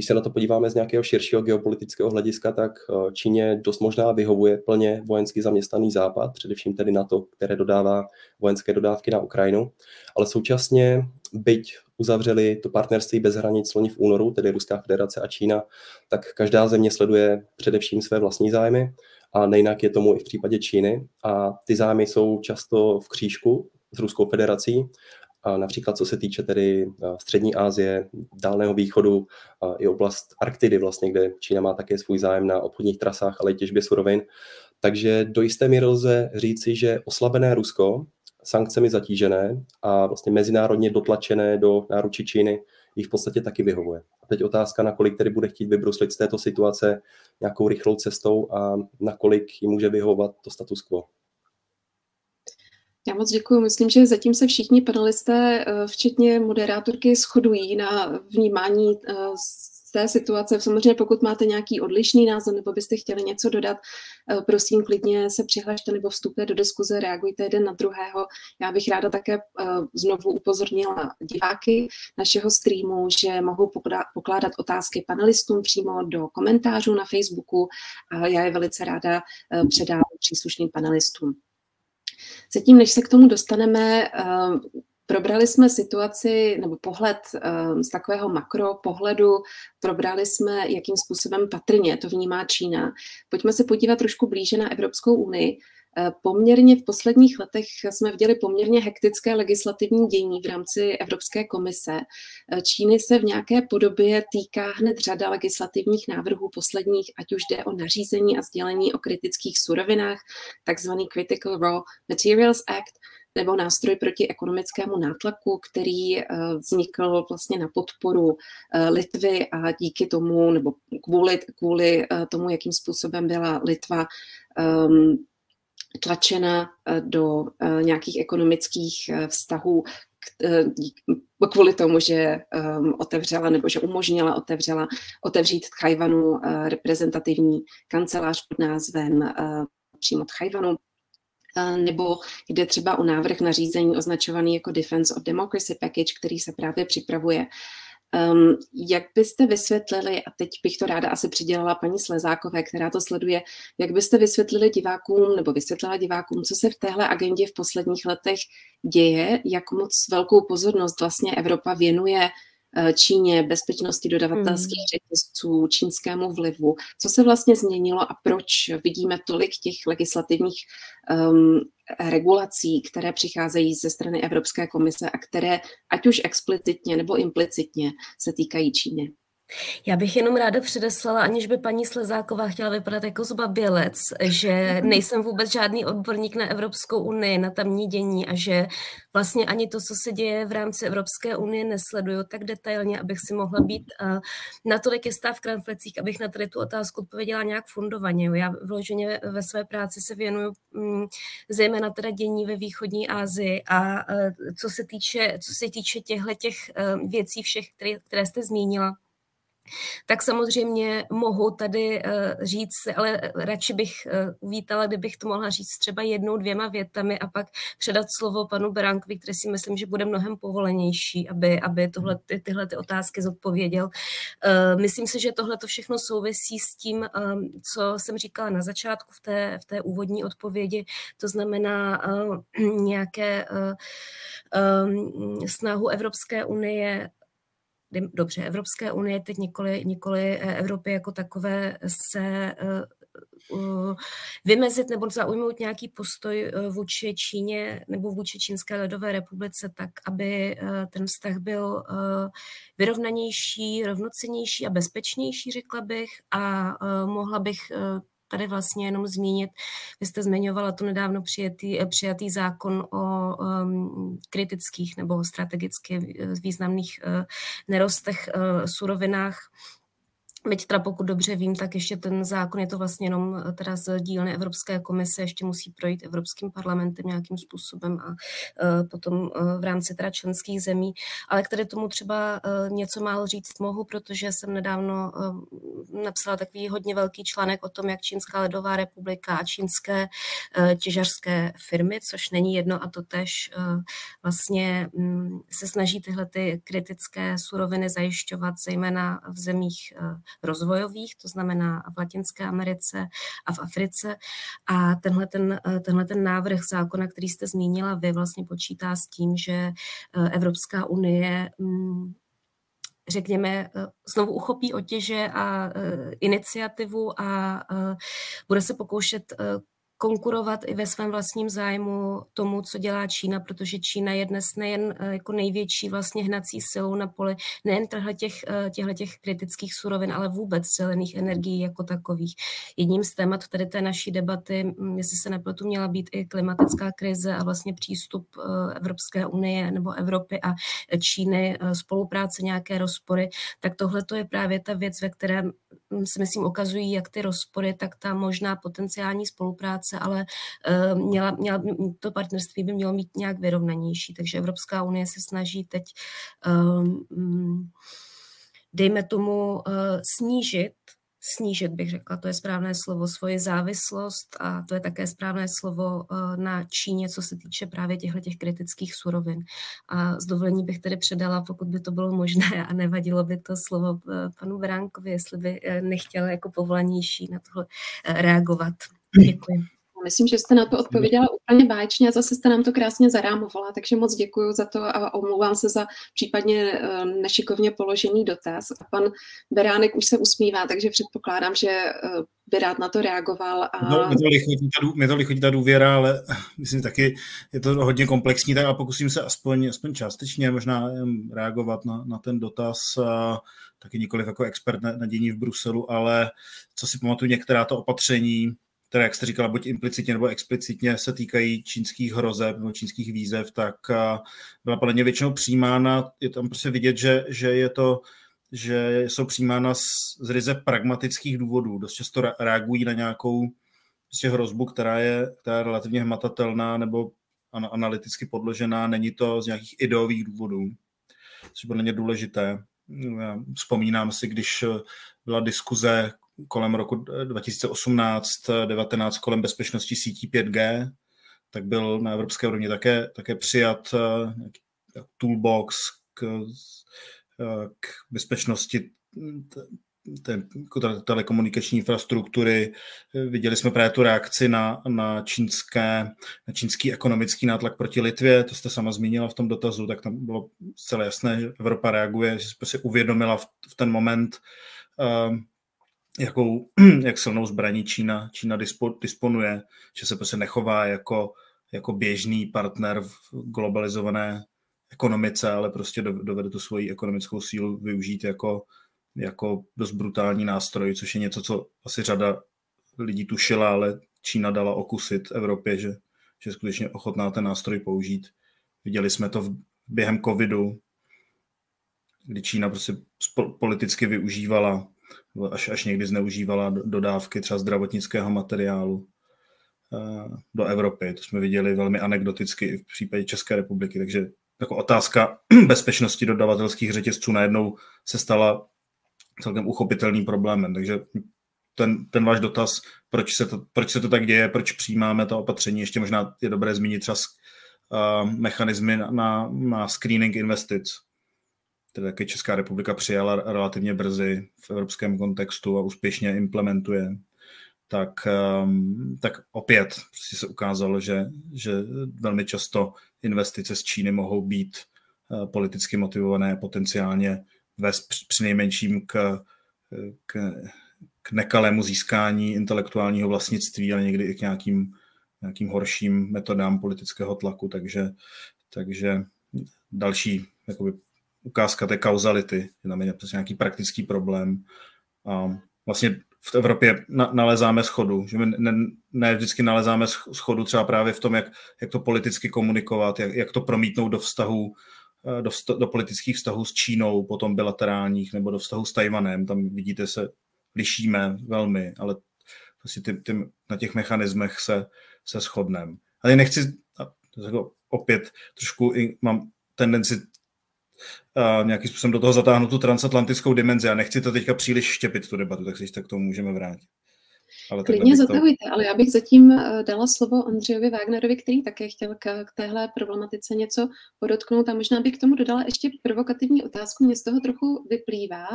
když se na to podíváme z nějakého širšího geopolitického hlediska, tak eh, Číně dost možná vyhovuje plně vojensky zaměstnaný západ, především tedy na to, které dodává vojenské dodávky na Ukrajinu, ale současně byť uzavřeli to partnerství bez hranic loni v únoru, tedy Ruská federace a Čína, tak každá země sleduje především své vlastní zájmy a nejinak je tomu i v případě Číny. A ty zájmy jsou často v křížku s Ruskou federací například co se týče tedy střední Asie, Dálného východu i oblast Arktidy vlastně, kde Čína má také svůj zájem na obchodních trasách, ale i těžbě surovin. Takže do jisté míry lze říci, že oslabené Rusko, sankcemi zatížené a vlastně mezinárodně dotlačené do náručí Číny, jich v podstatě taky vyhovuje. A teď otázka, nakolik tedy bude chtít vybruslit z této situace nějakou rychlou cestou a nakolik jim může vyhovovat to status quo. Já moc děkuji. Myslím, že zatím se všichni panelisté, eh, včetně moderátorky, shodují na vnímání eh, té situace. Samozřejmě pokud máte nějaký odlišný názor nebo byste chtěli něco dodat, eh, prosím klidně se přihlašte nebo vstupte do diskuze, reagujte jeden na druhého. Já bych ráda také znovu upozornila diváky našeho streamu, že mohou pokládat otázky panelistům přímo do komentářů na Facebooku a já je velice ráda předám příslušným panelistům. Zatím, než se k tomu dostaneme, ehm, probrali jsme situaci nebo pohled ehm, z takového makro pohledu, probrali jsme, jakým způsobem patrně to vnímá Čína. Pojďme se podívat trošku blíže na Evropskou unii. Eh, poměrně v posledních letech jsme viděli poměrně hektické legislativní dění v rámci Evropské komise. Eh, Číny se v nějaké podobě týká hned řada legislativních návrhů posledních, ať už jde o nařízení a sdělení o kritických surovinách, takzvaný Critical Raw Materials Act, nebo nástroj proti ekonomickému nátlaku, který eh, vznikl vlastně na podporu Litvy a díky tomu, nebo kvůli, kvůli tomu, jakým způsobem byla Litva um, tlačena eh, do eh, nějakých ekonomických eh, vztahů kvůli tomu, že ehm, otevřela nebo že umožnila otevřela otevřít Tchajvanu reprezentativní kancelář pod názvem přímo Tchajvanu, nebo jde třeba o návrh na řízení označovaný jako Defense of Democracy Package, který se právě připravuje Um, jak byste vysvětlili, a teď bych to ráda asi přidělala paní Slezákové, která to sleduje, jak byste vysvětlili divákům nebo vysvětlila divákům, co se v téhle agendě v posledních letech děje, jak moc velkou pozornost vlastně Evropa věnuje Číně, bezpečnosti dodavatelských hmm. řetězců, čínskému vlivu. Co se vlastně změnilo a proč vidíme tolik těch legislativních um, regulací, které přicházejí ze strany Evropské komise a které ať už explicitně nebo implicitně se týkají Číny? Já bych jenom ráda předeslala, aniž by paní Slezáková chtěla vypadat jako zbabělec, že *laughs* nejsem vůbec žádný odborník na Evropskou unii, na tamní dění a že vlastně ani to, co se děje v rámci Evropské unie, nesleduju tak detailně, abych si mohla být uh, natolik jistá v kramflecích, abych na tady tu otázku odpověděla nějak fundovaně. Já vloženě ve své práci se věnuju um, zejména teda dění ve východní Asii a uh, co se týče, co se týče těchto těch, uh, věcí všech, které, které jste zmínila, tak samozřejmě mohu tady uh, říct, ale radši bych uh, uvítala, kdybych to mohla říct třeba jednou, dvěma větami a pak předat slovo panu Beránkovi, který si myslím, že bude mnohem povolenější, aby, aby tohle, ty, tyhle ty otázky zodpověděl. Uh, myslím si, že tohle to všechno souvisí s tím, um, co jsem říkala na začátku v té, v té úvodní odpovědi, to znamená uh, nějaké um, snahu Evropské unie dobře, Evropské unie, teď nikoli, nikoli eh, Evropy jako takové se uh, vymezit nebo zaujmout nějaký postoj vůči Číně nebo vůči Čínské ledové republice tak, aby ten vztah byl vyrovnanější, rovnocenější a bezpečnější, řekla bych, a mohla bych tady vlastně jenom zmínit, vy jste zmiňovala tu nedávno přijatý, přijatý zákon o um, kritických nebo strategicky významných uh, nerostech, uh, surovinách, Byť teda pokud dobře vím, tak ještě ten zákon je to vlastně jenom eh, teda z dílny Evropské komise, ještě musí projít Evropským parlamentem nějakým způsobem a uh, potom uh, v rámci teda členských zemí. Ale k tomu třeba něco málo říct mohu, protože jsem nedávno napsala takový hodně velký článek o tom, jak Čínská ledová republika a čínské těžařské firmy, což není jedno a to tež vlastně um, se snaží tyhle ty kritické suroviny zajišťovat, zejména v zemích rozvojových, to znamená v Latinské Americe a v Africe. A tenhle ten, tenhle ten návrh zákona, který jste zmínila, vy vlastně počítá s tím, že eh, Evropská unie mm, řekněme, eh, znovu uchopí otěže a iniciativu a bude se pokoušet konkurovat i ve svém vlastním zájmu tomu, co dělá Čína, protože Čína je dnes nejen eh, jako největší vlastně hnací silou na poli nejen těch, eh, těchto těch kritických surovin, ale vůbec zelených energií jako takových. Jedním z témat tady té naší debaty, hm, jestli se nepletu, měla být i klimatická krize a vlastně přístup eh, Evropské unie nebo Evropy a Číny, spolupráce, nějaké rozpory, tak tohle to je právě ta věc, ve které si myslím ukazují jak ty rozpory, tak ta možná potenciální spolupráce ale uh, měla, měla, to partnerství by mělo mít nějak vyrovnanější. Takže Evropská unie se snaží teď, um, dejme tomu, uh, snížit snížit, bych řekla, to je správné slovo, svoji závislost a to je také správné slovo na Číně, co se týče právě těchto těch kritických surovin. A z dovolení bych tedy předala, pokud by to bylo možné *laughs* a nevadilo by to slovo panu Bránkovi, jestli by nechtěl jako povolanější na tohle reagovat. Děkuji. Myslím, že jste na to odpověděla úplně báječně a zase jste nám to krásně zarámovala, takže moc děkuji za to a omlouvám se za případně eh, nešikovně položený dotaz. A pan Beránek už se usmívá, takže předpokládám, že eh, by rád na to reagoval. A... No, mě, to lichotí ta, mě to ta důvěra, ale *laughs* myslím taky, je to hodně komplexní, tak a pokusím se aspoň, aspoň částečně možná reagovat na, na ten dotaz. A taky nikoliv jako expert na, na dění v Bruselu, ale co si pamatuju, některá to opatření, které, jak jste říkala, buď implicitně nebo explicitně se týkají čínských hrozeb nebo čínských výzev, tak byla podle mě většinou přijímána. Je tam prostě vidět, že, že je to že jsou přijímána z, z ryze pragmatických důvodů. Dost často reagují na nějakou prostě hrozbu, která je, která je relativně hmatatelná nebo analyticky podložená. Není to z nějakých ideových důvodů, což je podle mě důležité. Vzpomínám si, když byla diskuze kolem roku 2018-19 kolem bezpečnosti sítí 5G, tak byl na evropské úrovni také, také přijat eh, toolbox k, eh, k bezpečnosti té, jako telekomunikační infrastruktury. Viděli jsme právě tu reakci na, na, čínské, na čínský ekonomický nátlak proti Litvě, to jste sama zmínila v tom dotazu, tak tam bylo zcela jasné, že Evropa reaguje, že se uvědomila v, v ten moment, jakou, *clears throat* jak silnou zbraní Čína, Čína dispo, disponuje, že se prostě nechová jako, jako běžný partner v globalizované ekonomice, ale prostě dovede tu svoji ekonomickou sílu využít jako, jako dost brutální nástroj, což je něco, co asi řada lidí tušila, ale Čína dala okusit Evropě, že, že skutečně ochotná ten nástroj použít. Viděli jsme to v, během covidu, kdy Čína prostě politicky využívala, až, až někdy zneužívala dodávky třeba zdravotnického materiálu eh, do Evropy. To jsme viděli velmi anekdoticky i v případě České republiky, takže jako otázka *clears throat* bezpečnosti dodavatelských řetězců najednou se stala celkem uchopitelným problémem. Takže ten, ten váš dotaz, proč se, to, proč se to tak děje, proč přijímáme ta opatření, ještě možná je dobré zmínit třeba uh, mechanismy na, na, na screening investic, které taky Česká republika přijala relativně brzy v evropském kontextu a úspěšně implementuje, tak, um, tak opět prostě se ukázalo, že, že velmi často investice z Číny mohou být uh, politicky motivované, potenciálně vést při nejmenším k, k, k nekalému získání intelektuálního vlastnictví, ale někdy i k nějakým, nějakým horším metodám politického tlaku, takže, takže další jakoby, ukázka té kauzality, znamená prostě nějaký praktický problém. A vlastně v Evropě na, nalezáme schodu, že my ne, ne vždycky nalezáme schodu třeba právě v tom, jak, jak to politicky komunikovat, jak, jak to promítnout do vztahu, eh, do, do politických vztahů s Čínou, potom bilaterálních, nebo do vztahu s Tajvanem. Tam vidíte, se lišíme velmi, ale prostě ty, ty, na těch mechanismech se, se shodneme. Ale nechci, jako opět trošku mám tendenci nějakým způsobem do toho zatáhnout tu transatlantickou dimenzi a nechci to teďka příliš štěpit tu debatu, tak se tak k tomu můžeme vrátit. Ale Klidně zatahujte, to... ale já bych zatím eh, dala slovo Ondřejovi Wagnerovi, který také chtěl k, k téhle problematice něco podotknout a možná bych k tomu dodala ještě provokativní otázku. Mě z toho trochu vyplývá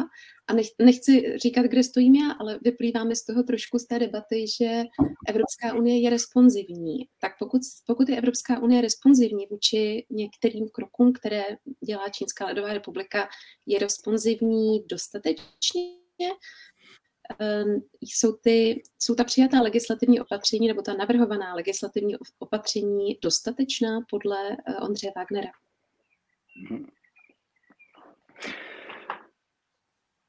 a nech, nechci říkat, kde stojím já, ale vyplývá mi z toho trošku z té debaty, že Evropská unie je responsivní. Tak pokud, pokud je Evropská unie responsivní vůči některým krokům, které dělá Čínská ledová republika, je responsivní dostatečně, jsou, ty, jsou ta přijatá legislativní opatření nebo ta navrhovaná legislativní opatření dostatečná podle eh, Ondřeje Wagnera?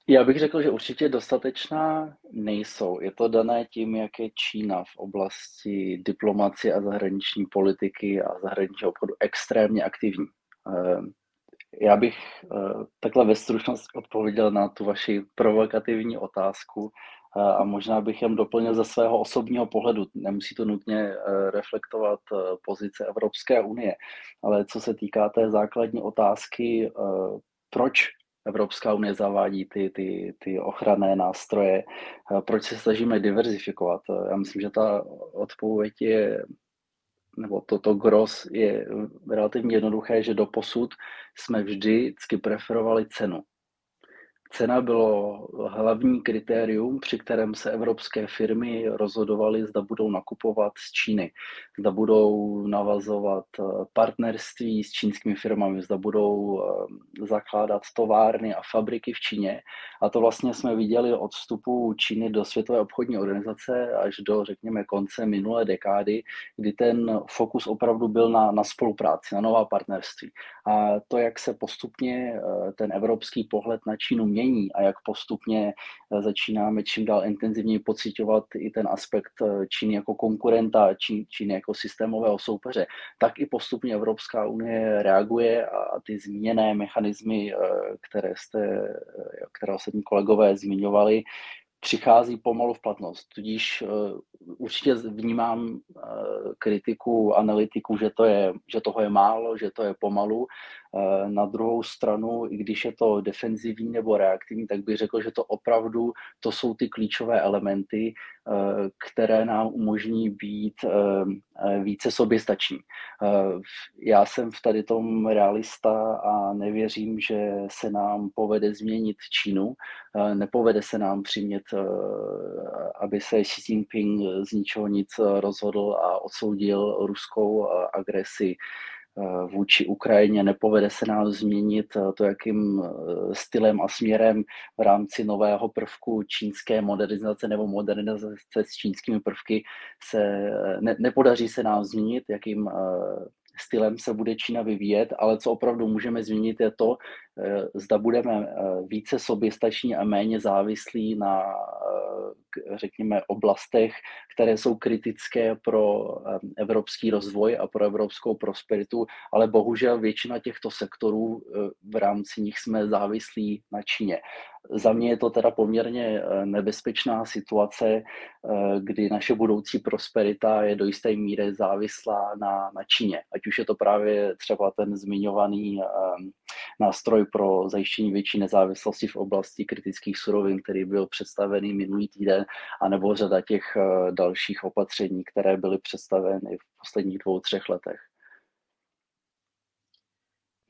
Já bych řekl, že určitě dostatečná nejsou. Je to dané tím, jak je Čína v oblasti diplomacie a zahraniční politiky a zahraničního obchodu extrémně aktivní. Já bych uh, takhle ve stručnosti odpověděl na tu vaši provokativní otázku uh, a možná bych jen doplnil ze svého osobního pohledu. Nemusí to nutně uh, reflektovat pozice Evropské unie, ale co se týká té základní otázky, proč Evropská unie zavádí ty, ty, ty ochranné nástroje, proč se snažíme diverzifikovat. Já myslím, že ta odpověď je nebo toto gros je relativně jednoduché, že do posud jsme vždycky preferovali cenu. Cena bylo hlavní kritérium, při kterém se evropské firmy rozhodovaly, zda budou nakupovat z Číny, zda budou navazovat eh, partnerství s čínskými firmami, zda budou eh, zakládat továrny a fabriky v Číně. A to vlastně jsme viděli od vstupu Číny do Světové obchodní organizace až do, řekněme, konce minulé dekády, kdy ten fokus opravdu byl na, na spolupráci, na nová partnerství. A to, jak se postupně eh, ten evropský pohled na Čínu mění a jak postupně eh, začínáme čím dál intenzivněji pocitovat i ten aspekt eh, Číny jako konkurenta, Číny jako systémového soupeře, tak i postupně Evropská unie reaguje a ty zmíněné mechanismy, které jste, které ostatní kolegové zmiňovali, přichází pomalu v platnost. Tudíž uh, určitě vnímám uh, kritiku analytiků, že, to je, že toho je málo, že to je pomalu. Uh, na druhou stranu, i když je to defenzivní nebo reaktivní, tak bych řekl, že to opravdu to jsou ty klíčové elementy, uh, které nám umožní být uh, více soběstační. Já jsem v tady tom realista a nevěřím, že se nám povede změnit Čínu, nepovede se nám přimět Eh, aby se Xi Jinping z ničeho nic rozhodl a odsoudil ruskou eh, agresi vůči Ukrajině, nepovede se nám změnit to, jakým stylem a směrem v rámci nového prvku čínské modernizace nebo modernizace s čínskými prvky se ne, nepodaří se nám změnit, jakým stylem se bude Čína vyvíjet, ale co opravdu můžeme změnit je to, eh, zda budeme eh, více soběstační a méně závislí na, eh, řekněme, oblastech, které jsou kritické pro evropský rozvoj a pro evropskou prosperitu, ale bohužel většina těchto sektorů v rámci nich jsme závislí na Číně. Za mě je to teda poměrně eh, nebezpečná situace, eh, kdy naše budoucí prosperita je do jisté míry závislá na, na Číně. Ať už je to právě třeba ten zmiňovaný nástroj pro zajištění větší nezávislosti v oblasti kritických surovin, který byl představený minulý týden, anebo řada těch uh, dalších opatření, které byly představeny v posledních dvou, třech letech.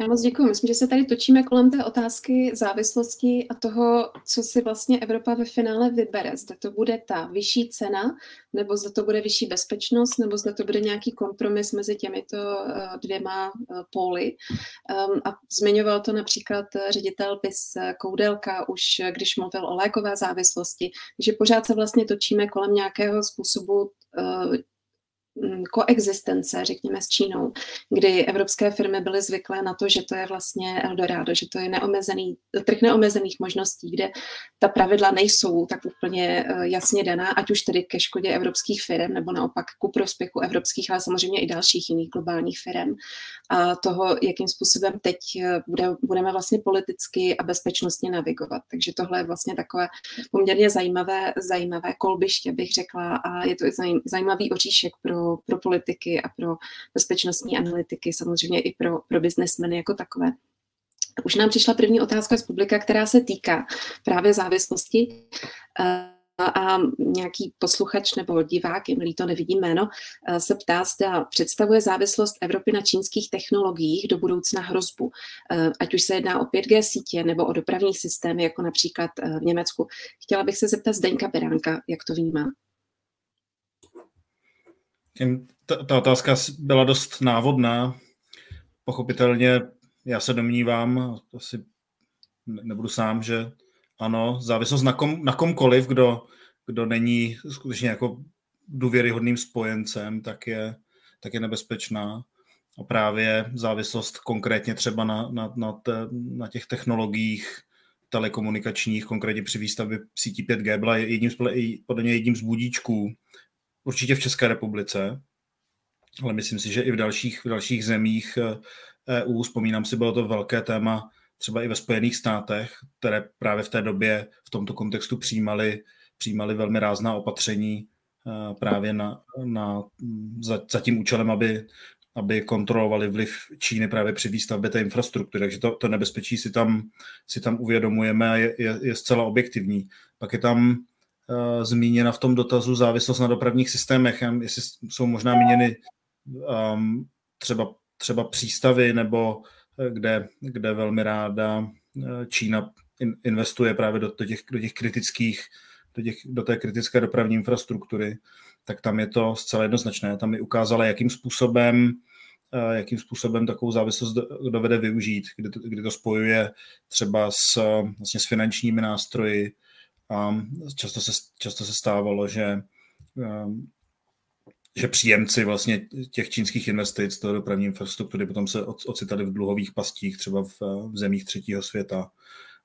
Já moc děkuji. Myslím, že se tady točíme kolem té otázky závislosti a toho, co si vlastně Evropa ve finále vybere. Zda to bude ta vyšší cena, nebo zda to bude vyšší bezpečnost, nebo zda to bude nějaký kompromis mezi těmito eh, dvěma eh, póly. Ehm, a zmiňoval to například ředitel PIS Koudelka už, když mluvil o lékové závislosti, že pořád se vlastně točíme kolem nějakého způsobu eh, koexistence, řekněme, s Čínou, kdy evropské firmy byly zvyklé na to, že to je vlastně Eldorado, že to je neomezený, trh neomezených možností, kde ta pravidla nejsou tak úplně eh, jasně daná, ať už tedy ke škodě evropských firm, nebo naopak ku prospěchu evropských, ale samozřejmě i dalších jiných globálních firm. A toho, jakým způsobem teď eh, bude, budeme vlastně politicky a bezpečnostně navigovat. Takže tohle je vlastně takové poměrně zajímavé, zajímavé kolbiště, bych řekla, a je to zajímavý oříšek pro pro, politiky a pro bezpečnostní analytiky, samozřejmě i pro, pro biznesmeny jako takové. Už nám přišla první otázka z publika, která se týká právě závislosti eh, a nějaký posluchač nebo divák, je to nevidím jméno, eh, se ptá, zda představuje závislost Evropy na čínských technologiích do budoucna hrozbu, eh, ať už se jedná o 5G sítě nebo o dopravní systémy, jako například v Německu. Chtěla bych se zeptat Zdeňka Beránka, jak to vnímá. Ta, ta otázka byla dost návodná. Pochopitelně já se domnívám, asi nebudu sám, že ano, závislost na, kom, na komkoliv, kdo, kdo není skutečně jako důvěryhodným spojencem, tak je, tak je nebezpečná. A právě závislost konkrétně třeba na, na, na, te, na těch technologiích telekomunikačních, konkrétně při výstavbě sítí 5G, byla jedním podle mě jedním z budíčků určitě v České republice, ale myslím si, že i v dalších, v dalších zemích EU, eh, e vzpomínám si, bylo to velké téma třeba i ve Spojených státech, které právě v té době v tomto kontextu přijímali, přijímali velmi rázná opatření eh, právě na, na, za, za tím účelem, aby, aby kontrolovali vliv Číny právě při výstavbě té infrastruktury. Takže to, to nebezpečí si tam, si tam uvědomujeme a je, je, je zcela objektivní. Pak je tam uh, zmíněna v tom dotazu závislost na dopravních systémech, jestli jsou možná míněny um, třeba, třeba přístavy, nebo eh, kde, kde velmi ráda eh, Čína investuje právě do, do, těch, do těch kritických, do, těch, do té kritické dopravní infrastruktury, tak tam je to zcela jednoznačné. Tam mi ukázala, jakým způsobem jakým způsobem takovou závislost dovede využít, kdy to, kdy to spojuje třeba s, vlastně s finančními nástroji, a často se, často se stávalo, že, um, že příjemci vlastně těch čínských investic do dopravní infrastruktury potom se ocitali v dluhových pastích, třeba v, v zemích třetího světa.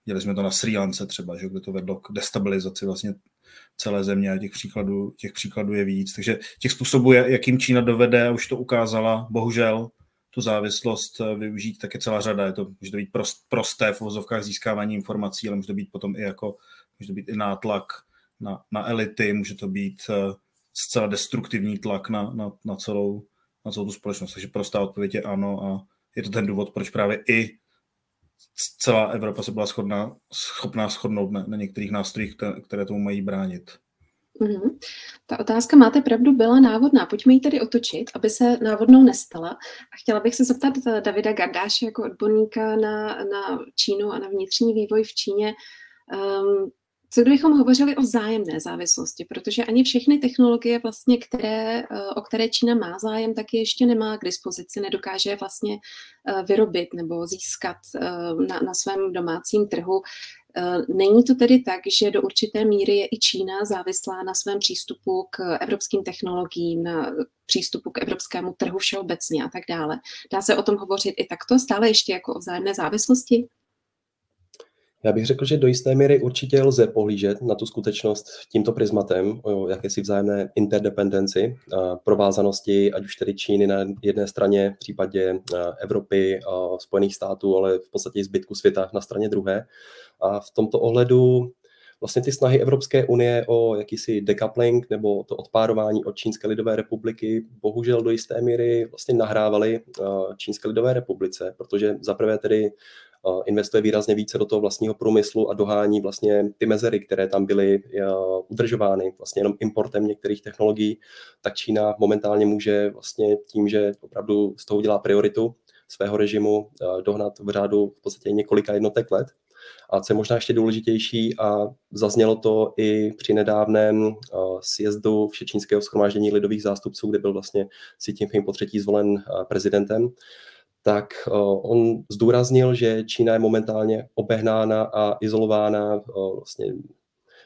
Dělali jsme to na Sri Lance třeba, že, kde to vedlo k destabilizaci vlastně celé země a těch příkladů, těch příkladů je víc. Takže těch způsobů, jakým Čína dovede, už to ukázala, bohužel, tu závislost eh, využít, tak je celá řada. Je to, může to být prost, prosté v vozovkách získávání informací, ale může to být potom i jako může to být i nátlak na, na elity, může to být uh, zcela destruktivní tlak na, na, na, celou, na celou tu společnost. Takže prostá odpověď je ano a je to ten důvod, proč právě i celá Evropa se byla schodná, schopná shodnout na, na některých nástrojích, které, tomu mají bránit. Mm-hmm. Ta otázka, máte pravdu, byla návodná. Pojďme ji tedy otočit, aby se návodnou nestala. A chtěla bych se zeptat Davida Gardáše jako odborníka na, na Čínu a na vnitřní vývoj v Číně. Um, Co kdybychom hovořili o vzájemné závislosti, protože ani všechny technologie, vlastně, které, o které Čína má zájem, taky ještě nemá k dispozici, nedokáže je vlastně vyrobit nebo získat na, na svém domácím trhu. Eh, není to tedy tak, že do určité míry je i Čína závislá na svém přístupu k evropským technologiím, na přístupu k evropskému trhu všeobecně a tak dále. Dá se o tom hovořit i takto, stále ještě jako o vzájemné závislosti? Já bych řekl, že do jisté míry určitě lze pohlížet na tu skutečnost tímto prismatem o jakési vzájemné interdependenci, provázanosti, ať už tedy Číny na jedné straně, v případě Evropy, Spojených států, ale v podstatě i zbytku světa na straně druhé. A v tomto ohledu vlastně ty snahy Evropské unie o jakýsi decoupling nebo to odpárování od Čínské lidové republiky bohužel do jisté míry vlastně nahrávaly Čínské lidové republice, protože zaprvé tedy investuje výrazně více do toho vlastního průmyslu a dohání vlastně ty mezery, které tam byly udržovány vlastně jenom importem některých technologií, tak Čína momentálně může vlastně tím, že opravdu z toho dělá prioritu svého režimu, dohnat v řádu v podstatě několika jednotek let. A co je možná ještě důležitější, a zaznělo to i při nedávném sjezdu Všečínského schromáždění lidových zástupců, kde byl vlastně Xi Jinping po třetí zvolen prezidentem, tak on zdůraznil, že Čína je momentálně obehnána a izolována vlastně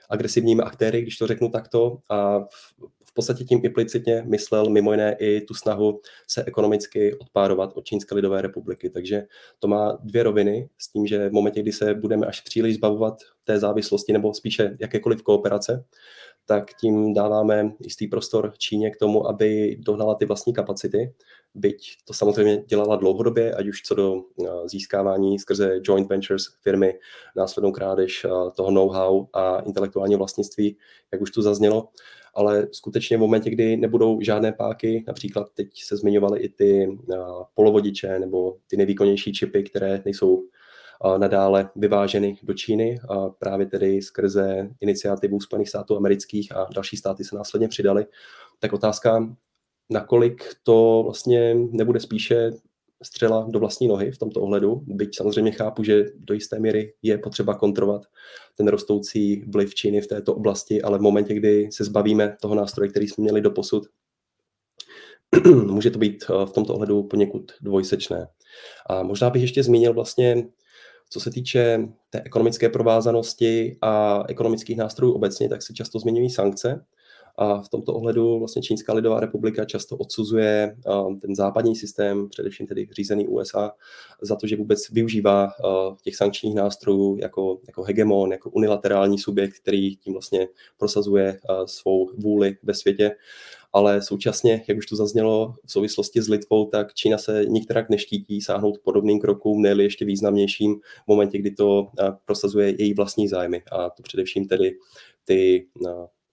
agresivními aktéry, když to řeknu takto, a podstatě tím implicitně myslel mimo jiné i tu snahu se ekonomicky odpárovat od Čínské lidové republiky. Takže to má dvě roviny s tím, že v momentě, kdy se budeme až příliš zbavovat té závislosti nebo spíše jakékoliv kooperace, tak tím dáváme jistý prostor Číně k tomu, aby dohnala ty vlastní kapacity, byť to samozřejmě dělala dlouhodobě, ať už co do eh, získávání skrze joint ventures firmy, následnou krádež eh, toho know-how a intelektuálního vlastnictví, jak už tu zaznělo, ale skutečně v momentě, kdy nebudou žádné páky, například teď se zmiňovaly i ty eh, polovodiče nebo ty nejvýkonnější čipy, které nejsou nadále vyváženy do Číny, a právě tedy skrze iniciativu Spojených států amerických a další státy se následně přidali, tak otázka, nakolik to vlastně nebude spíše střela do vlastní nohy v tomto ohledu, byť samozřejmě chápu, že do jisté míry je potřeba kontrovat ten rostoucí vliv Číny v této oblasti, ale v momentě, kdy se zbavíme toho nástroje, který jsme měli do posud, *clears throat* může to být v tomto ohledu poněkud dvojsečné. A možná bych ještě zmínil vlastně co se týče té ekonomické provázanosti a ekonomických nástrojů obecně, tak se často zmiňují sankce. A v tomto ohledu vlastně Čínská lidová republika často odsuzuje ten západní systém, především tedy řízený USA, za to, že vůbec využívá těch sankčních nástrojů jako, jako hegemon, jako unilaterální subjekt, který tím vlastně prosazuje svou vůli ve světě ale současně, jak už to zaznělo v souvislosti s Litvou, tak Čína se nikterak neštítí sáhnout podobným krokům, ne ještě významnějším v momentě, kdy to prosazuje její vlastní zájmy. A to především tedy ty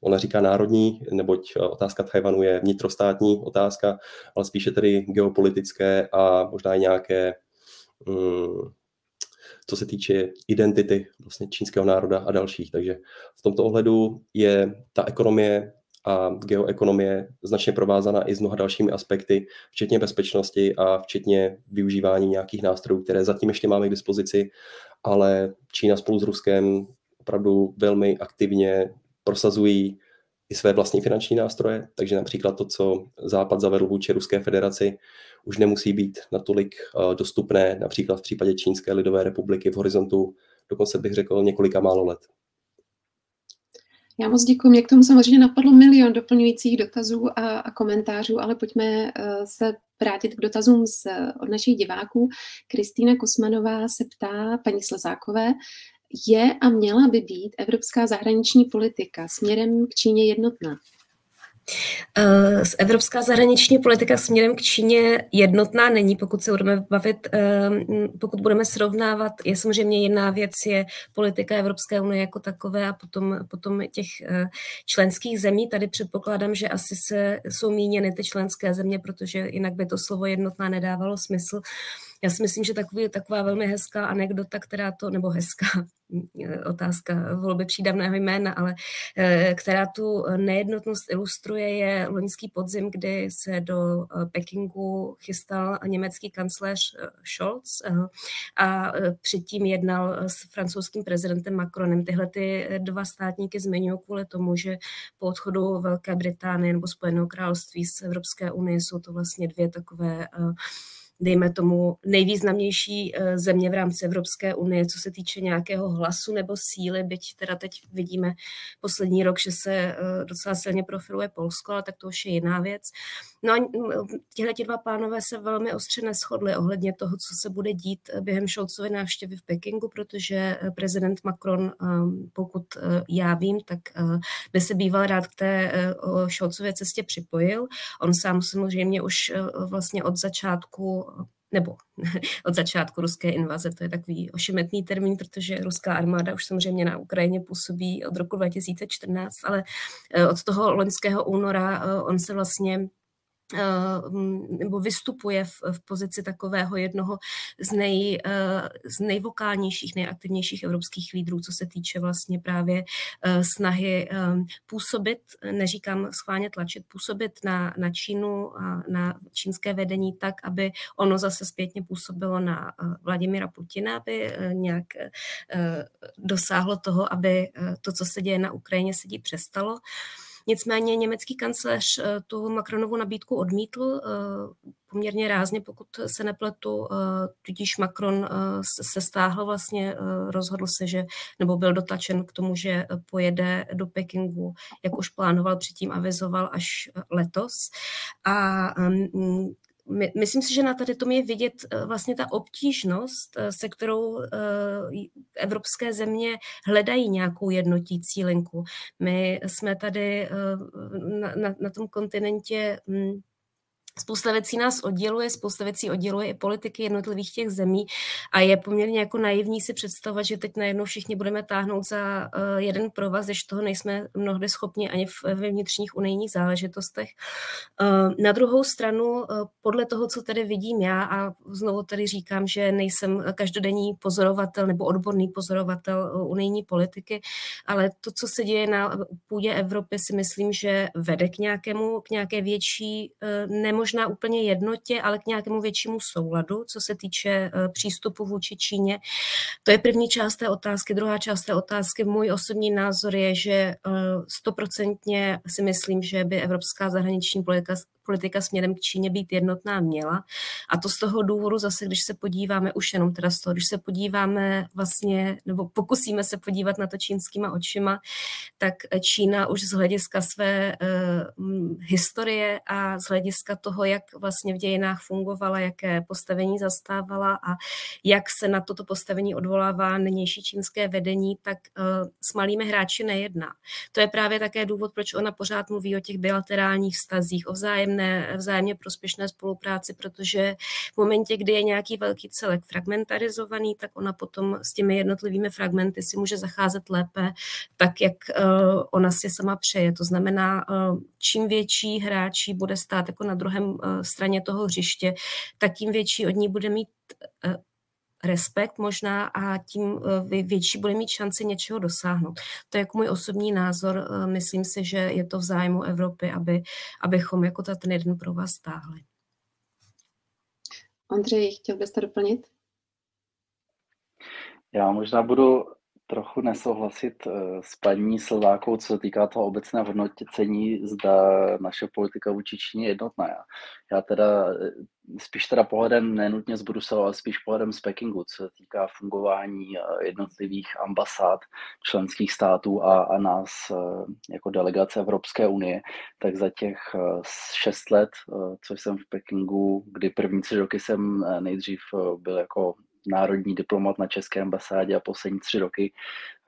Ona říká národní, neboť otázka Tajvanu je vnitrostátní otázka, ale spíše tedy geopolitické a možná i nějaké, mm, co se týče identity vlastně čínského národa a dalších. Takže v tomto ohledu je ta ekonomie a geoekonomie značně provázaná i s mnoha dalšími aspekty, včetně bezpečnosti a včetně využívání nějakých nástrojů, které zatím ještě máme k dispozici, ale Čína spolu s Ruskem opravdu velmi aktivně prosazují i své vlastní finanční nástroje, takže například to, co Západ zavedl vůči Ruské federaci, už nemusí být natolik eh, dostupné, například v případě Čínské lidové republiky v horizontu, dokonce bych řekl několika málo let. Já moc děkuji. Mě k tomu samozřejmě napadlo milion doplňujících dotazů a, a komentářů, ale pojďme uh, se vrátit k dotazům z, od našich diváků. Kristýna Kosmanová se ptá paní Slezákové, je a měla by být evropská zahraniční politika směrem k Číně jednotná? Eh, evropská zahraniční politika směrem k Číně jednotná není, pokud se budeme bavit, eh, pokud budeme srovnávat, je samozřejmě jedna věc je politika Evropské unie jako takové a potom, potom těch eh, členských zemí. Tady předpokládám, že asi se jsou míněny ty členské země, protože jinak by to slovo jednotná nedávalo smysl. Já si myslím, že takový, taková velmi hezká anekdota, která to, nebo hezká *laughs* otázka volby přídavného jména, ale která tu nejednotnost ilustruje, je loňský podzim, kdy se do Pekingu chystal německý kancléř Scholz a předtím jednal s francouzským prezidentem Macronem. Tyhle ty dva státníky zmiňují kvůli tomu, že po odchodu Velké Británie nebo Spojeného království z Evropské unie jsou to vlastně dvě takové dejme tomu, nejvýznamnější eh, země v rámci Evropské unie, co se týče nějakého hlasu nebo síly, byť teda teď vidíme poslední rok, že se eh, docela silně profiluje Polsko, ale tak to už je jiná věc. No a tihle dva pánové se velmi ostře neschodli ohledně toho, co se bude dít eh, během Scholzovy návštěvy v Pekingu, protože prezident Macron, pokud já vím, tak by se býval rád k té Scholzově cestě připojil. On sám samozřejmě už vlastně od začátku nebo *laughs* od začátku ruské invaze, to je takový ošemetný termín, protože ruská armáda už samozřejmě na Ukrajině působí od roku 2014, ale eh, od toho loňského února eh, on se vlastně nebo vystupuje v, v pozici takového jednoho z, nej, eh, z nejvokálnějších, nejaktivnějších evropských lídrů, co se týče vlastně právě eh, snahy působit, neříkám schválně tlačit, působit na, na Čínu a na čínské vedení tak, aby ono zase zpětně působilo na Vladimira Putina, aby nějak dosáhlo toho, aby to, co se děje na Ukrajině, se dít přestalo. Nicméně německý kancléř eh, tu Macronovu nabídku odmítl eh, poměrně rázně, pokud se nepletu, eh, tudíž Macron se stáhl vlastně, rozhodl se, že, nebo byl dotlačen k tomu, že pojede do Pekingu, jak už plánoval, předtím avizoval až letos. A mm, my, myslím si, že na tady tom je vidět eh, vlastně ta obtížnost, eh, se kterou eh, evropské země hledají nějakou jednotící linku. My jsme tady na, na, na tom kontinentě hm, Spousta věcí nás odděluje, spousta věcí odděluje i politiky jednotlivých těch zemí a je poměrně jako naivní si představovat, že teď najednou všichni budeme táhnout za uh, jeden provaz, když toho nejsme mnohdy schopni ani ve vnitřních unijních záležitostech. Uh, na druhou stranu, uh, podle toho, co tady vidím já, a znovu tady říkám, že nejsem každodenní pozorovatel nebo odborný pozorovatel unijní politiky, ale to, co se děje na půdě Evropy, si myslím, že vede k nějakému, k nějaké větší nemožnosti možná úplně jednotě, ale k nějakému většímu souladu, co se týče eh, přístupu vůči Číně. To je první část té otázky. Druhá část té otázky, můj osobní názor je, že eh, stoprocentně si myslím, že by evropská zahraniční politika politika směrem k Číně být jednotná měla. A to z toho důvodu zase, když se podíváme, už jenom teda z toho, když se podíváme vlastně, nebo pokusíme se podívat na to čínskýma očima, tak Čína už z hlediska své uh, historie a z hlediska toho, jak vlastně v dějinách fungovala, jaké postavení zastávala a jak se na toto postavení odvolává nynější čínské vedení, tak uh, s malými hráči nejedná. To je právě také důvod, proč ona pořád mluví o těch bilaterálních vztazích, o vzájemné vzájemné, vzájemně prospěšné spolupráci, protože v momentě, kdy je nějaký velký celek fragmentarizovaný, tak ona potom s těmi jednotlivými fragmenty si může zacházet lépe, tak jak uh, ona si sama přeje. To znamená, uh, čím větší hráčí bude stát jako na druhém uh, straně toho hřiště, tak tím větší od ní bude mít respekt možná a tím větší bude mít šanci něčeho dosáhnout. To je jako můj osobní názor. Myslím si, že je to v zájmu Evropy, aby, abychom jako ten jeden pro vás stáhli. Andřej, chtěl byste doplnit? Já možná budu trochu nesouhlasit eh, s paní Slovákou, co se týká toho obecného hodnocení, zda naše politika vůči Číně je jednotná. Já teda eh, spíš teda pohledem nenutně z Bruselu, ale spíš pohledem z Pekingu, co se týká fungování eh, jednotlivých ambasád členských států a, a nás jako delegace Evropské unie, tak za těch šest let, co jsem v Pekingu, kdy první tři roky jsem nejdřív byl jako národní diplomat na České ambasádě a poslední tři roky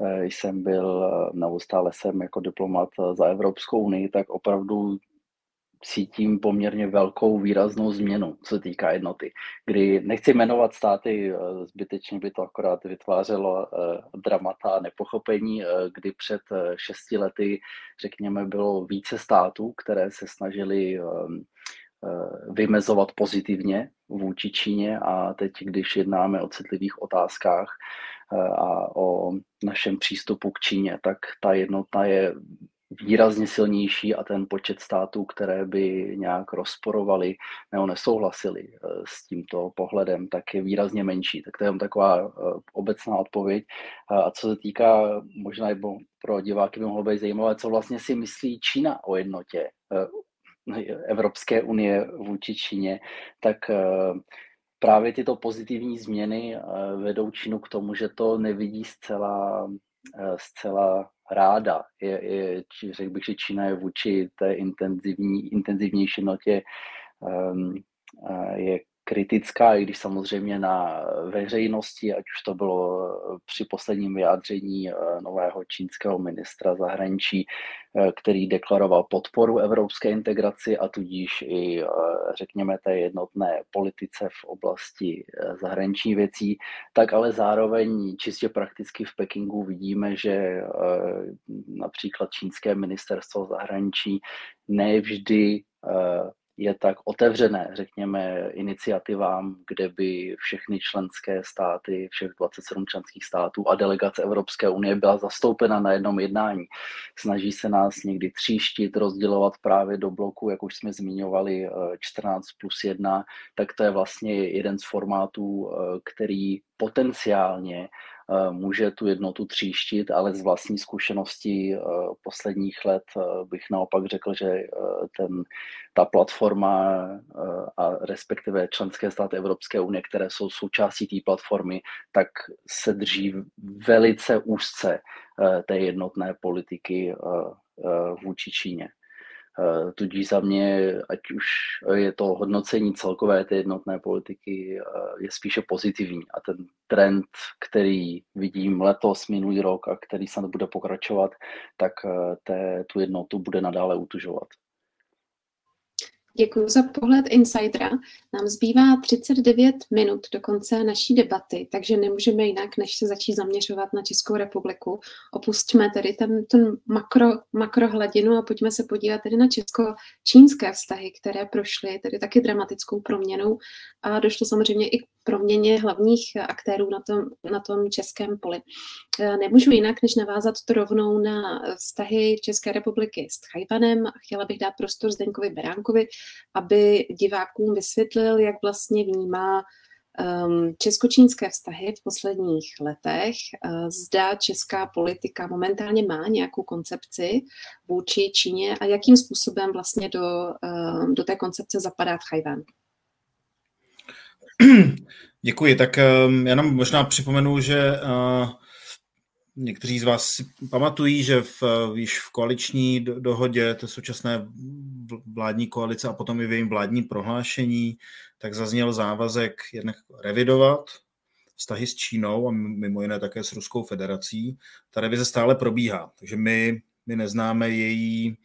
eh, jsem byl, eh, neustále jsem jako diplomat eh, za Evropskou unii, tak opravdu cítím poměrně velkou výraznou změnu, co se týká jednoty. Kdy nechci jmenovat státy, zbytečně by to akorát vytvářelo dramata a nepochopení, kdy před šesti lety, řekněme, bylo více států, které se snažili vymezovat pozitivně vůči Číně a teď, když jednáme o citlivých otázkách a o našem přístupu k Číně, tak ta jednota je výrazně silnější a ten počet států, které by nějak rozporovali nebo nesouhlasili eh, s tímto pohledem, tak je výrazně menší. Tak to je taková eh, obecná odpověď. A co se týká, možná i pro diváky by mohlo být zajímavé, co vlastně si myslí Čína o jednotě eh, Evropské unie vůči Číně, tak právě tyto pozitivní změny vedou Čínu k tomu, že to nevidí zcela, zcela ráda. Je, je, řekl bych, že Čína je vůči té intenzivní, intenzivnější notě um, je kritická, i když samozřejmě na veřejnosti, ať už to bylo eh, při posledním vyjádření eh, nového čínského ministra zahraničí, eh, který deklaroval podporu evropské integraci a tudíž i, řekněme, té jednotné politice v oblasti zahraniční věcí, tak ale zároveň čistě prakticky v Pekingu vidíme, že například čínské ministerstvo zahraničí nevždy je tak otevřené, řekněme, iniciativám, kde by všechny členské státy, všech 27 členských států a delegace Evropské unie byla zastoupena na jednom jednání. Snaží se nás někdy tříštit, rozdělovat právě do bloku, jak už jsme zmiňovali, 14 eh, plus 1, tak to je vlastně jeden z formátů, eh, který potenciálně může tu jednotu tříštit, ale z vlastní zkušenosti eh, posledních let eh, bych naopak řekl, že ten, ta platforma a respektive členské státy Evropské unie, které jsou součástí té platformy, tak se drží velice úzce té jednotné politiky vůči Číně. Eh, tudíž za mě, ať už je to hodnocení celkové té jednotné politiky, eh, je spíše pozitivní. A ten trend, který vidím letos, minulý rok a který snad bude pokračovat, tak eh, té, tu jednotu bude nadále utužovat. Děkuji za pohled insidera. Nám zbývá 39 minut do konce naší debaty, takže nemůžeme jinak, než se začít zaměřovat na Českou republiku. Opustíme tedy ten, ten makro, makrohladinu a pojďme se podívat tedy na česko-čínské vztahy, které prošly tedy taky dramatickou proměnou a došlo samozřejmě i k proměně hlavních aktérů na tom, na tom českém poli. E, nemůžu jinak, než navázat to rovnou na vztahy České republiky s Chajvanem. Chtěla bych dát prostor Zdeňkovi Beránkovi, aby divákům vysvětlil, jak vlastně vnímá um, česko-čínské vztahy v posledních letech. Uh, zda česká politika momentálně má nějakou koncepci vůči Číně a jakým způsobem vlastně do, uh, do té koncepce zapadá Tchajvan. Děkuji. Tak um, já nám možná připomenu, že uh, někteří z vás si pamatují, že v, uh, již v koaliční dohodě té současné vládní koalice a potom i v jejím vládní prohlášení, tak zazněl závazek jednak revidovat vztahy s Čínou a mimo jiné také s Ruskou federací. Ta revize stále probíhá, takže my, my neznáme její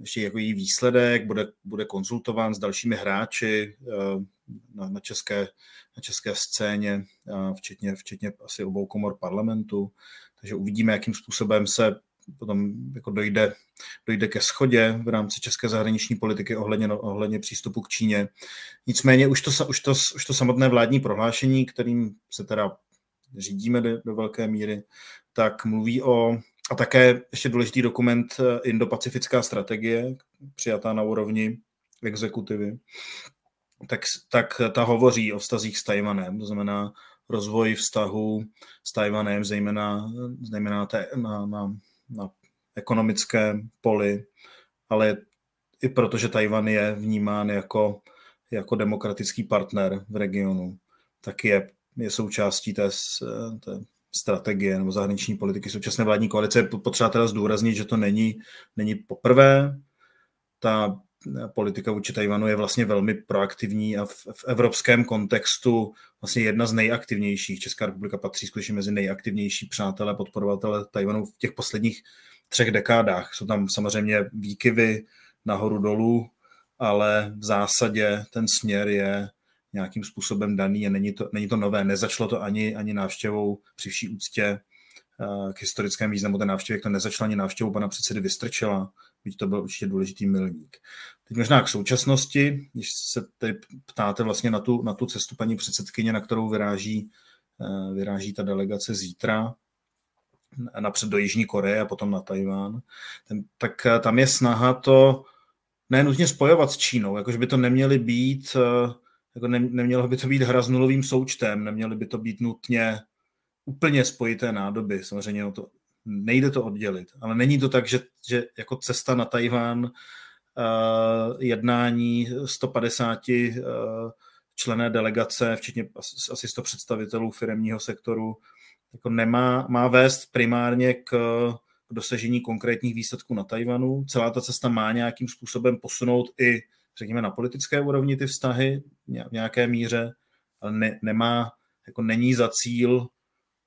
ještě jako její výsledek, bude, bude konzultován s dalšími hráči na, na, české, na české scéně, včetně, včetně asi obou komor parlamentu. Takže uvidíme, jakým způsobem se potom jako dojde, dojde ke schodě v rámci české zahraniční politiky ohledně, ohledně přístupu k Číně. Nicméně už to, už, to, už to samotné vládní prohlášení, kterým se teda řídíme do, do velké míry, tak mluví o a také ještě důležitý dokument eh, Indo-pacifická strategie, přijatá na úrovni exekutivy, tak, tak ta hovoří o vztazích s Tajvanem, to znamená rozvoj vztahu s Tajvanem, zejména, zejména té, na, na, na ekonomické poli, ale i protože Tajvan je vnímán jako, jako demokratický partner v regionu, tak je, je součástí té, té strategie nebo zahraniční politiky současné vládní koalice. Je potřeba teda zdůraznit, že to není, není poprvé. Ta politika vůči Tajvanu je vlastně velmi proaktivní a v, v evropském kontextu vlastně jedna z nejaktivnějších. Česká republika patří skutečně mezi nejaktivnější přátelé, podporovatele Tajvanu v těch posledních třech dekádách. Jsou tam samozřejmě výkyvy nahoru dolů, ale v zásadě ten směr je nějakým způsobem daný a není to, není to nové. Nezačalo to ani, ani návštěvou při vší úctě eh, k historickém významu té návštěvy, to nezačalo ani návštěvou pana předsedy Vystrčila byť to byl určitě důležitý milník. Teď možná k současnosti, když se tady ptáte vlastně na tu, na tu cestu paní předsedkyně, na kterou vyráží, eh, vyráží ta delegace zítra, napřed do Jižní Koreje a potom na Tajván, tak eh, tam je snaha to nenutně spojovat s Čínou, jakože by to neměly být, jako ne, nemělo by to být hra s nulovým součtem, neměly by to být nutně úplně spojité nádoby. Samozřejmě no to, nejde to oddělit, ale není to tak, že, že jako cesta na Tajván uh, jednání 150 uh, člené delegace, včetně asi 100 představitelů firmního sektoru, jako nemá, má vést primárně k, k dosažení konkrétních výsledků na Tajvanu. Celá ta cesta má nějakým způsobem posunout i, řekněme, na politické úrovni ty vztahy v nějaké míře, ale ne, nemá, jako není za cíl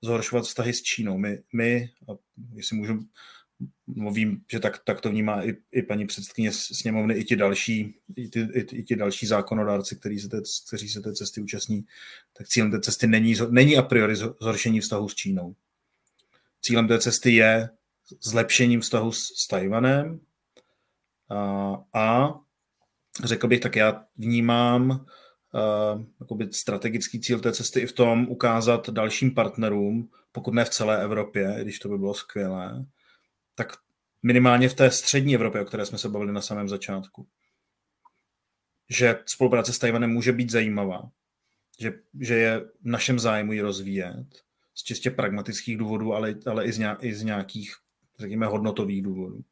zhoršovat vztahy s Čínou. My, my a jestli můžu, mluvím, že tak, tak to vnímá i, i paní předsedkyně sněmovny, i ti další, i ti, i, i ti další zákonodárci, kteří se, té, kteří se té cesty účastní, tak cílem té cesty není, není a priori zhoršení vztahu s Čínou. Cílem té cesty je zlepšením vztahu s, s Tajvanem a, a řekl bych, tak já vnímám uh, strategický cíl té cesty i v tom ukázat dalším partnerům, pokud ne v celé Evropě, když to by bylo skvělé, tak minimálně v té střední Evropě, o které jsme se bavili na samém začátku, že spolupráce s Tajvanem může být zajímavá, že, že je v našem zájmu ji rozvíjet z čistě pragmatických důvodů, ale, ale i, z nějak, i z nějakých, řekněme, hodnotových důvodů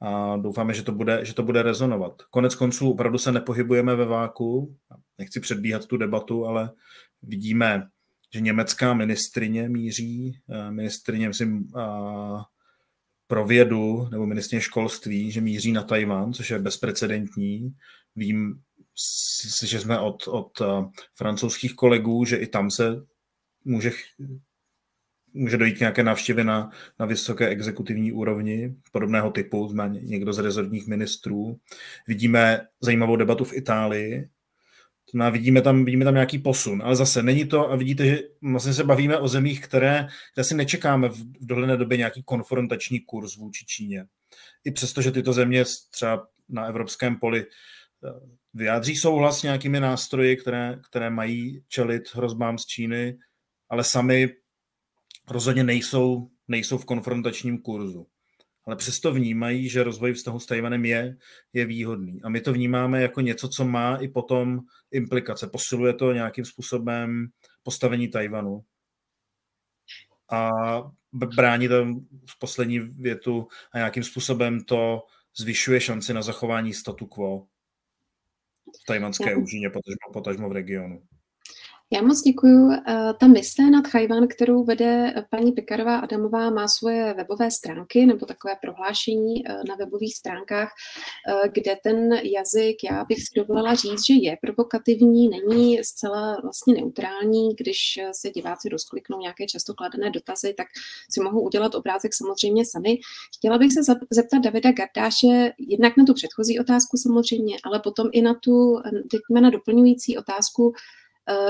a doufáme, že to, bude, že to bude rezonovat. Konec konců opravdu se nepohybujeme ve váku, nechci předbíhat tu debatu, ale vidíme, že německá ministrině míří, eh, ministrině, myslím, pro vědu nebo ministrině školství, že míří na Tajván, což je bezprecedentní. Vím, že jsme od, od eh, francouzských kolegů, že i tam se může může dojít nějaké návštěvě na, na vysoké exekutivní úrovni podobného typu, má někdo z rezortních ministrů. Vidíme zajímavou debatu v Itálii, znamená, vidíme tam, vidíme tam nějaký posun, ale zase není to, a vidíte, že vlastně se bavíme o zemích, které, které si nečekáme v, v dohledné době nějaký konfrontační kurz vůči Číně. I přesto, že tyto země třeba na evropském poli eh, vyjádří souhlas s nějakými nástroji, které, které mají čelit hrozbám z Číny, ale sami rozhodně nejsou, nejsou v konfrontačním kurzu. Ale přesto vnímají, že rozvoj vztahu s Tajvanem je, je výhodný. A my to vnímáme jako něco, co má i potom implikace. Posiluje to nějakým způsobem postavení Tajvanu. A brání to v poslední větu a nějakým způsobem to zvyšuje šanci na zachování statu quo v tajvanské úžině, potažmo, potažmo v regionu. Já moc děkuju. Eh, ta mise nad Chajvan, kterou vede paní Pekarová Adamová, má svoje webové stránky nebo takové prohlášení eh, na webových stránkách, eh, kde ten jazyk, já bych si dovolila říct, že je provokativní, není zcela vlastně neutrální. Když se diváci rozkliknou nějaké často kladené dotazy, tak si mohou udělat obrázek samozřejmě sami. Chtěla bych se zeptat Davida Gardáše jednak na tu předchozí otázku samozřejmě, ale potom i na tu, teď na doplňující otázku,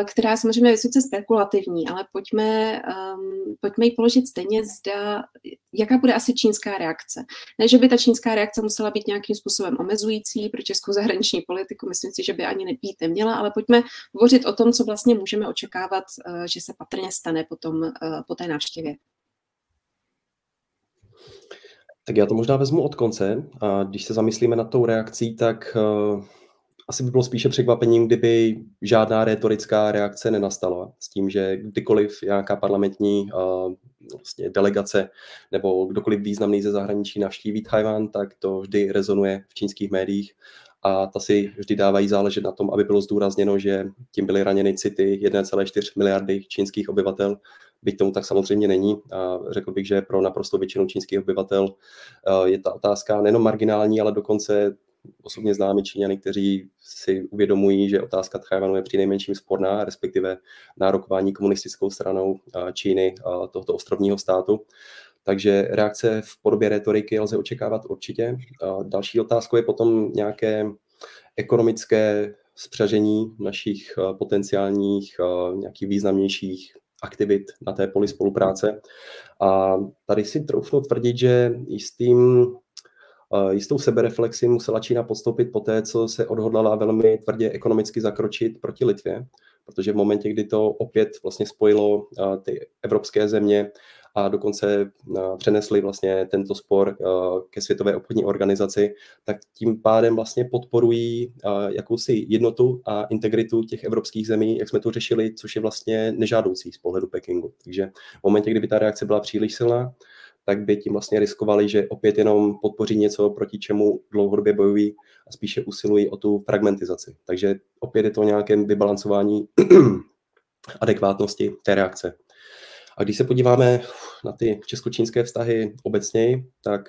která je samozřejmě vysoce spekulativní, ale pojďme, um, pojďme ji položit stejně, zda, jaká bude asi čínská reakce. Ne, že by ta čínská reakce musela být nějakým způsobem omezující pro českou zahraniční politiku, myslím si, že by ani nebýt neměla, ale pojďme hovořit o tom, co vlastně můžeme očekávat, uh, že se patrně stane potom, uh, po té návštěvě. Tak já to možná vezmu od konce. A když se zamyslíme na tou reakcí, tak uh asi by bylo spíše překvapením, kdyby žádná retorická reakce nenastala s tím, že kdykoliv nějaká parlamentní uh, vlastně delegace nebo kdokoliv významný ze zahraničí navštíví Tajván, tak to vždy rezonuje v čínských médiích a ta si vždy dávají záležet na tom, aby bylo zdůrazněno, že tím byly raněny city 1,4 miliardy čínských obyvatel, byť tomu tak samozřejmě není. A řekl bych, že pro naprosto většinu čínských obyvatel je ta otázka nejenom marginální, ale dokonce osobně známe Číňany, kteří si uvědomují, že otázka Tchajvanu je nejmenším sporná, respektive nárokování komunistickou stranou Číny tohoto ostrovního státu. Takže reakce v podobě retoriky lze očekávat určitě. Další otázkou je potom nějaké ekonomické spřažení našich potenciálních nějakých významnějších aktivit na té poli spolupráce. A tady si troufnu tvrdit, že jistým Jistou sebereflexi musela Čína podstoupit po té, co se odhodlala velmi tvrdě ekonomicky zakročit proti Litvě, protože v momentě, kdy to opět vlastně spojilo ty evropské země a dokonce přenesli vlastně tento spor ke Světové obchodní organizaci, tak tím pádem vlastně podporují jakousi jednotu a integritu těch evropských zemí, jak jsme to řešili, což je vlastně nežádoucí z pohledu Pekingu. Takže v momentě, kdyby ta reakce byla příliš silná, tak by tím vlastně riskovali, že opět jenom podpoří něco, proti čemu dlouhodobě bojují a spíše usilují o tu fragmentizaci. Takže opět je to o nějakém vybalancování *clears throat* adekvátnosti té reakce. A když se podíváme na ty česko-čínské vztahy obecněji, tak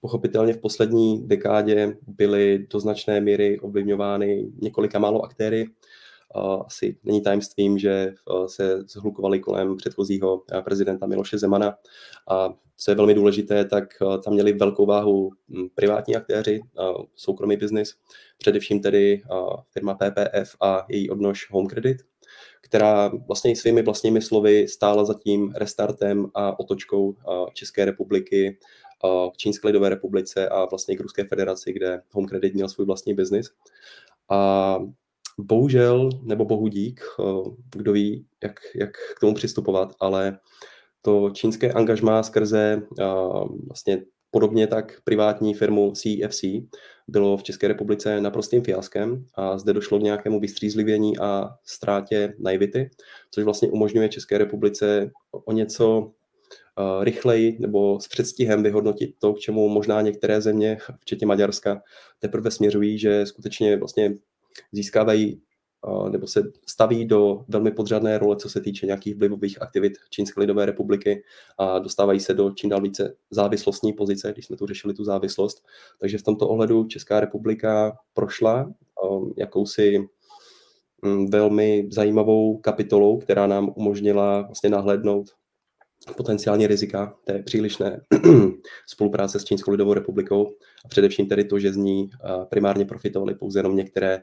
pochopitelně v poslední dekádě byly do značné míry ovlivňovány několika málo aktéry, asi není tajemstvím, že se zhlukovali kolem předchozího prezidenta Miloše Zemana a co je velmi důležité, tak tam měli velkou váhu privátní aktéři, soukromý biznis, především tedy firma PPF a její odnož Home Credit, která vlastně svými vlastními slovy stála za tím restartem a otočkou České republiky k Čínské lidové republice a vlastně k Ruské federaci, kde Home Credit měl svůj vlastní biznis. A bohužel, nebo bohu dík, eh, kdo ví, jak, jak k tomu přistupovat, ale to čínské angažmá skrze eh, vlastně podobně tak privátní firmu CFC bylo v České republice naprostým fiaskem a zde došlo k nějakému vystřízlivění a ztrátě naivity, což vlastně umožňuje České republice o něco eh, rychleji nebo s předstihem vyhodnotit to, k čemu možná některé země, včetně Maďarska, teprve směřují, že skutečně vlastně získávají nebo se staví do velmi podřadné role, co se týče nějakých vlivových aktivit Čínské lidové republiky a dostávají se do čím dál více závislostní pozice, když jsme tu řešili tu závislost. Takže v tomto ohledu Česká republika prošla jakousi mm, velmi zajímavou kapitolou, která nám umožnila vlastně nahlédnout potenciální rizika té přílišné *clears throat* spolupráce s Čínskou lidovou republikou a především tedy to, že z ní primárně profitovaly pouze jenom některé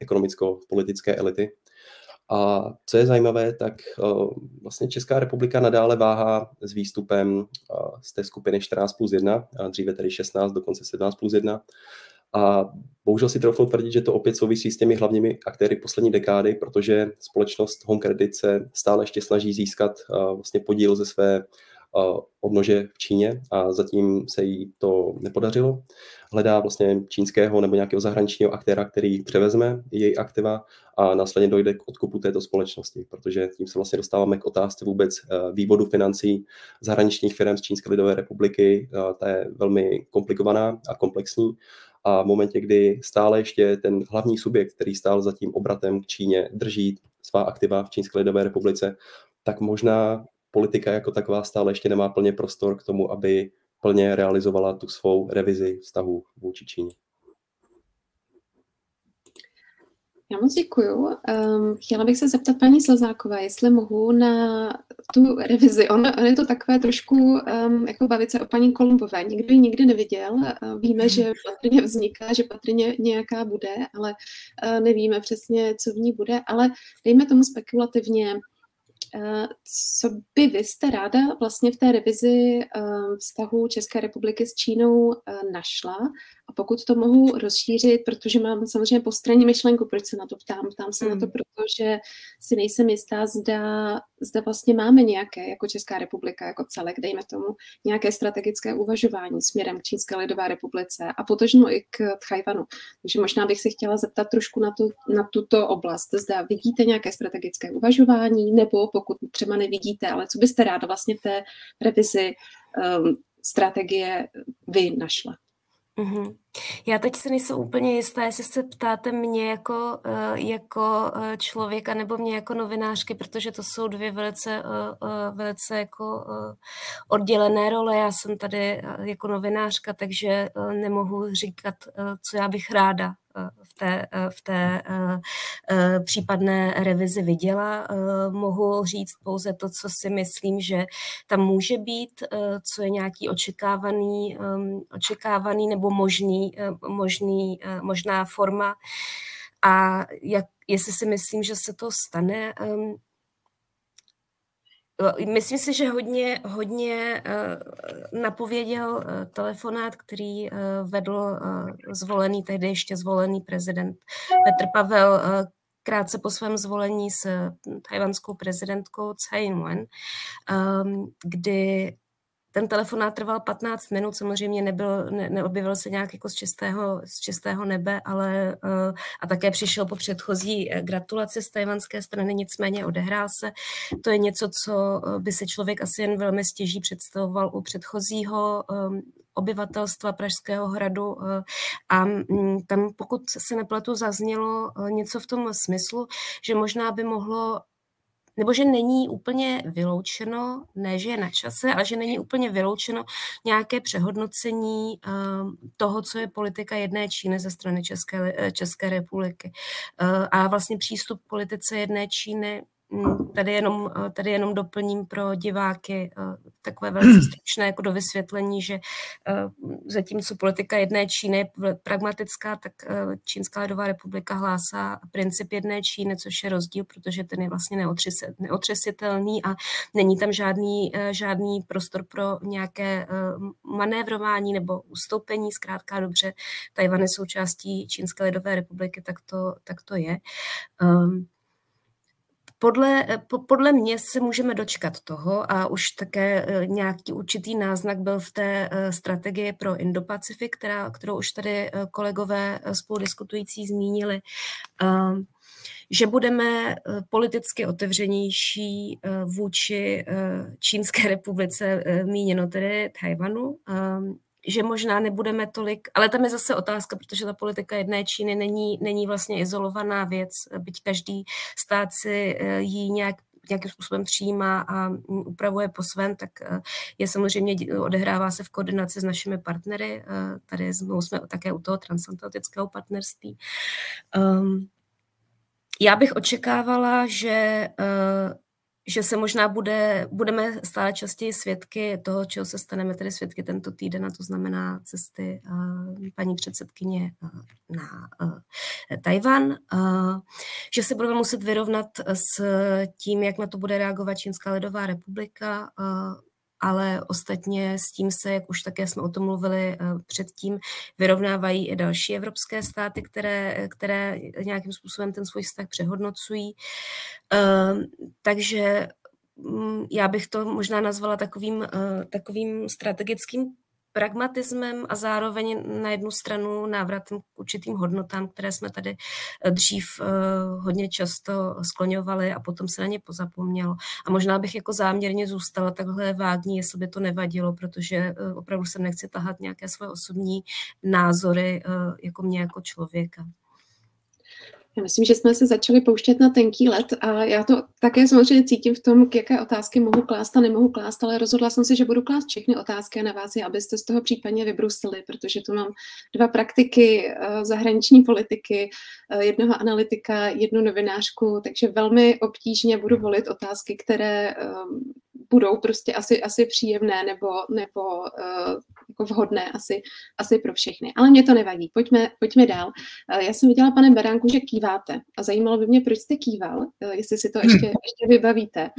ekonomicko-politické elity. A co je zajímavé, tak vlastně Česká republika nadále váhá s výstupem z té skupiny 14 plus 1, dříve tedy 16, dokonce 17 plus 1. A bohužel si trochu tvrdit, že to opět souvisí s těmi hlavními aktéry poslední dekády, protože společnost Home Credit se stále ještě snaží získat vlastně podíl ze své odnože v Číně a zatím se jí to nepodařilo. Hledá vlastně čínského nebo nějakého zahraničního aktéra, který převezme její aktiva a následně dojde k odkupu této společnosti, protože tím se vlastně dostáváme k otázce vůbec eh, vývodu financí zahraničních firm z Čínské lidové republiky. Eh, ta je velmi komplikovaná a komplexní a v momentě, kdy stále ještě ten hlavní subjekt, který stál za tím obratem k Číně, drží svá aktiva v Čínské lidové republice, tak možná politika jako taková stále ještě nemá plně prostor k tomu, aby plně realizovala tu svou revizi vztahu vůči Číně. Já moc děkuju. Um, chtěla bych se zeptat paní Slezákové, jestli mohu na tu revizi. On, on je to takové trošku um, jako bavit se o paní Kolumbové. Nikdo ji nikdy neviděl. Uh, víme, že patrně vzniká, že patrně nějaká bude, ale uh, nevíme přesně, co v ní bude. Ale dejme tomu spekulativně, co by vy jste ráda vlastně v té revizi vztahu České republiky s Čínou našla? Pokud to mohu rozšířit, protože mám samozřejmě postranní myšlenku, proč se na to ptám. Ptám se mm. na to, hmm. protože si nejsem jistá, zda, zda vlastně máme nějaké, jako Česká republika, jako celek, dejme tomu, nějaké strategické uvažování směrem k Čínské lidové republice a potažmo i k Tchajvanu. Takže možná bych se chtěla zeptat trošku na, tu, na tuto oblast. Zda vidíte nějaké strategické uvažování, nebo pokud třeba nevidíte, ale co byste ráda vlastně v té revizi um, strategie vy našla? Mm-hmm. Já teď se nejsem úplně jistá, jestli se ptáte mě jako, uh, jako uh, člověka nebo mě jako novinářky, protože to jsou dvě velice, uh, velice jako oddělené role. Já jsem tady jako novinářka, takže nemohu říkat, co já bych ráda v té, v té případné revizi viděla. Mohu říct pouze to, co si myslím, že tam může být, co je nějaký očekávaný, očekávaný nebo možný, možný, možná forma. A jak, jestli si myslím, že se to stane, Myslím si, že hodně, hodně napověděl telefonát, který vedl zvolený, tehdy ještě zvolený prezident Petr Pavel krátce po svém zvolení s tajvanskou prezidentkou Tsai Ing-wen, kdy ten telefonát trval 15 minut, samozřejmě nebyl, ne, neobjevil se nějak jako z čistého, z čistého nebe, ale uh, a také přišel po předchozí eh, gratulaci z tajvanské strany, nicméně odehrál se. To je něco, co eh, by si člověk asi jen velmi stěží představoval u předchozího obyvatelstva Pražského hradu a mm, tam, pokud se nepletu, zaznělo něco v tom smyslu, že možná by mohlo nebo že není úplně vyloučeno, ne, že je na čase, ale že není úplně vyloučeno nějaké přehodnocení uh, toho, co je politika jedné Číny ze strany České, eh, České republiky. Uh, a vlastně přístup k politice jedné Číny tady jenom, eh, tady jenom doplním pro diváky eh, takové velice *clears throat* stručné jako do vysvětlení, že eh, zatímco politika jedné Číny je pragmatická, tak Čínská lidová republika hlásá princip jedné Číny, což je rozdíl, protože ten je vlastně neotřesitelný a není tam žádný, žádný prostor pro nějaké manévrování nebo ustoupení. Zkrátka dobře, Tajvan je součástí Čínské lidové republiky, tak to, tak to je. Um, podle, eh, podle mě se můžeme dočkat toho a už také eh, nějaký určitý náznak byl v té eh, strategii pro Indo-Pacifik, která, kterou už tady kolegové spoludiskutující zmínili, ehm, že budeme politicky otevřenější vůči Čínské republice, míněno tedy Tajvanu, ehm, že možná nebudeme tolik, ale tam je zase otázka, protože ta politika jedné Číny není, není vlastně izolovaná věc, byť každý stát si eh, ji nějak nějakým způsobem přijímá a mm, upravuje po svém, tak eh, je samozřejmě, odehrává se v koordinaci s našimi partnery. Eh, tady jsme také u toho transatlantického partnerství. Um, já bych očekávala, že že se možná bude, budeme stále častěji svědky toho, čeho se staneme tedy svědky tento týden, a to znamená cesty uh, paní předsedkyně uh, na uh, Tajvan, že se budeme muset vyrovnat s tím, jak na to bude reagovat Čínská lidová republika, ale ostatně s tím se, jak už také jsme o tom mluvili eh, předtím, vyrovnávají i další evropské státy, které, které nějakým způsobem ten svůj vztah přehodnocují. Ehm, takže mm, já bych to možná nazvala takovým, eh, takovým strategickým pragmatismem a zároveň na jednu stranu návratem k určitým hodnotám, které jsme tady eh, dřív eh, hodně často skloňovali a potom se na ně pozapomnělo. A možná bych jako záměrně zůstala takhle vágní, jestli by to nevadilo, protože eh, opravdu se nechci tahat nějaké své osobní názory jako mě jako člověka. Já myslím, že jsme se začali pouštět na tenký let a já to také samozřejmě cítím v tom, k jaké otázky mohu klást a nemohu klást, ale rozhodla jsem se, že budu klást všechny otázky na vás abyste z toho případně vybrusili, protože tu mám dva praktiky eh, zahraniční politiky, eh, jednoho analytika, jednu novinářku, takže velmi obtížně budu volit otázky, které eh, budou prostě asi, asi příjemné nebo, nebo jako vhodné asi, asi pro všechny. Ale mě to nevadí. Pojďme, pojďme dál. Uh, já jsem viděla, pane Beránku, že kýváte a zajímalo by mě, proč jste kýval, uh, jestli si to *clears throat* ještě, ještě vybavíte.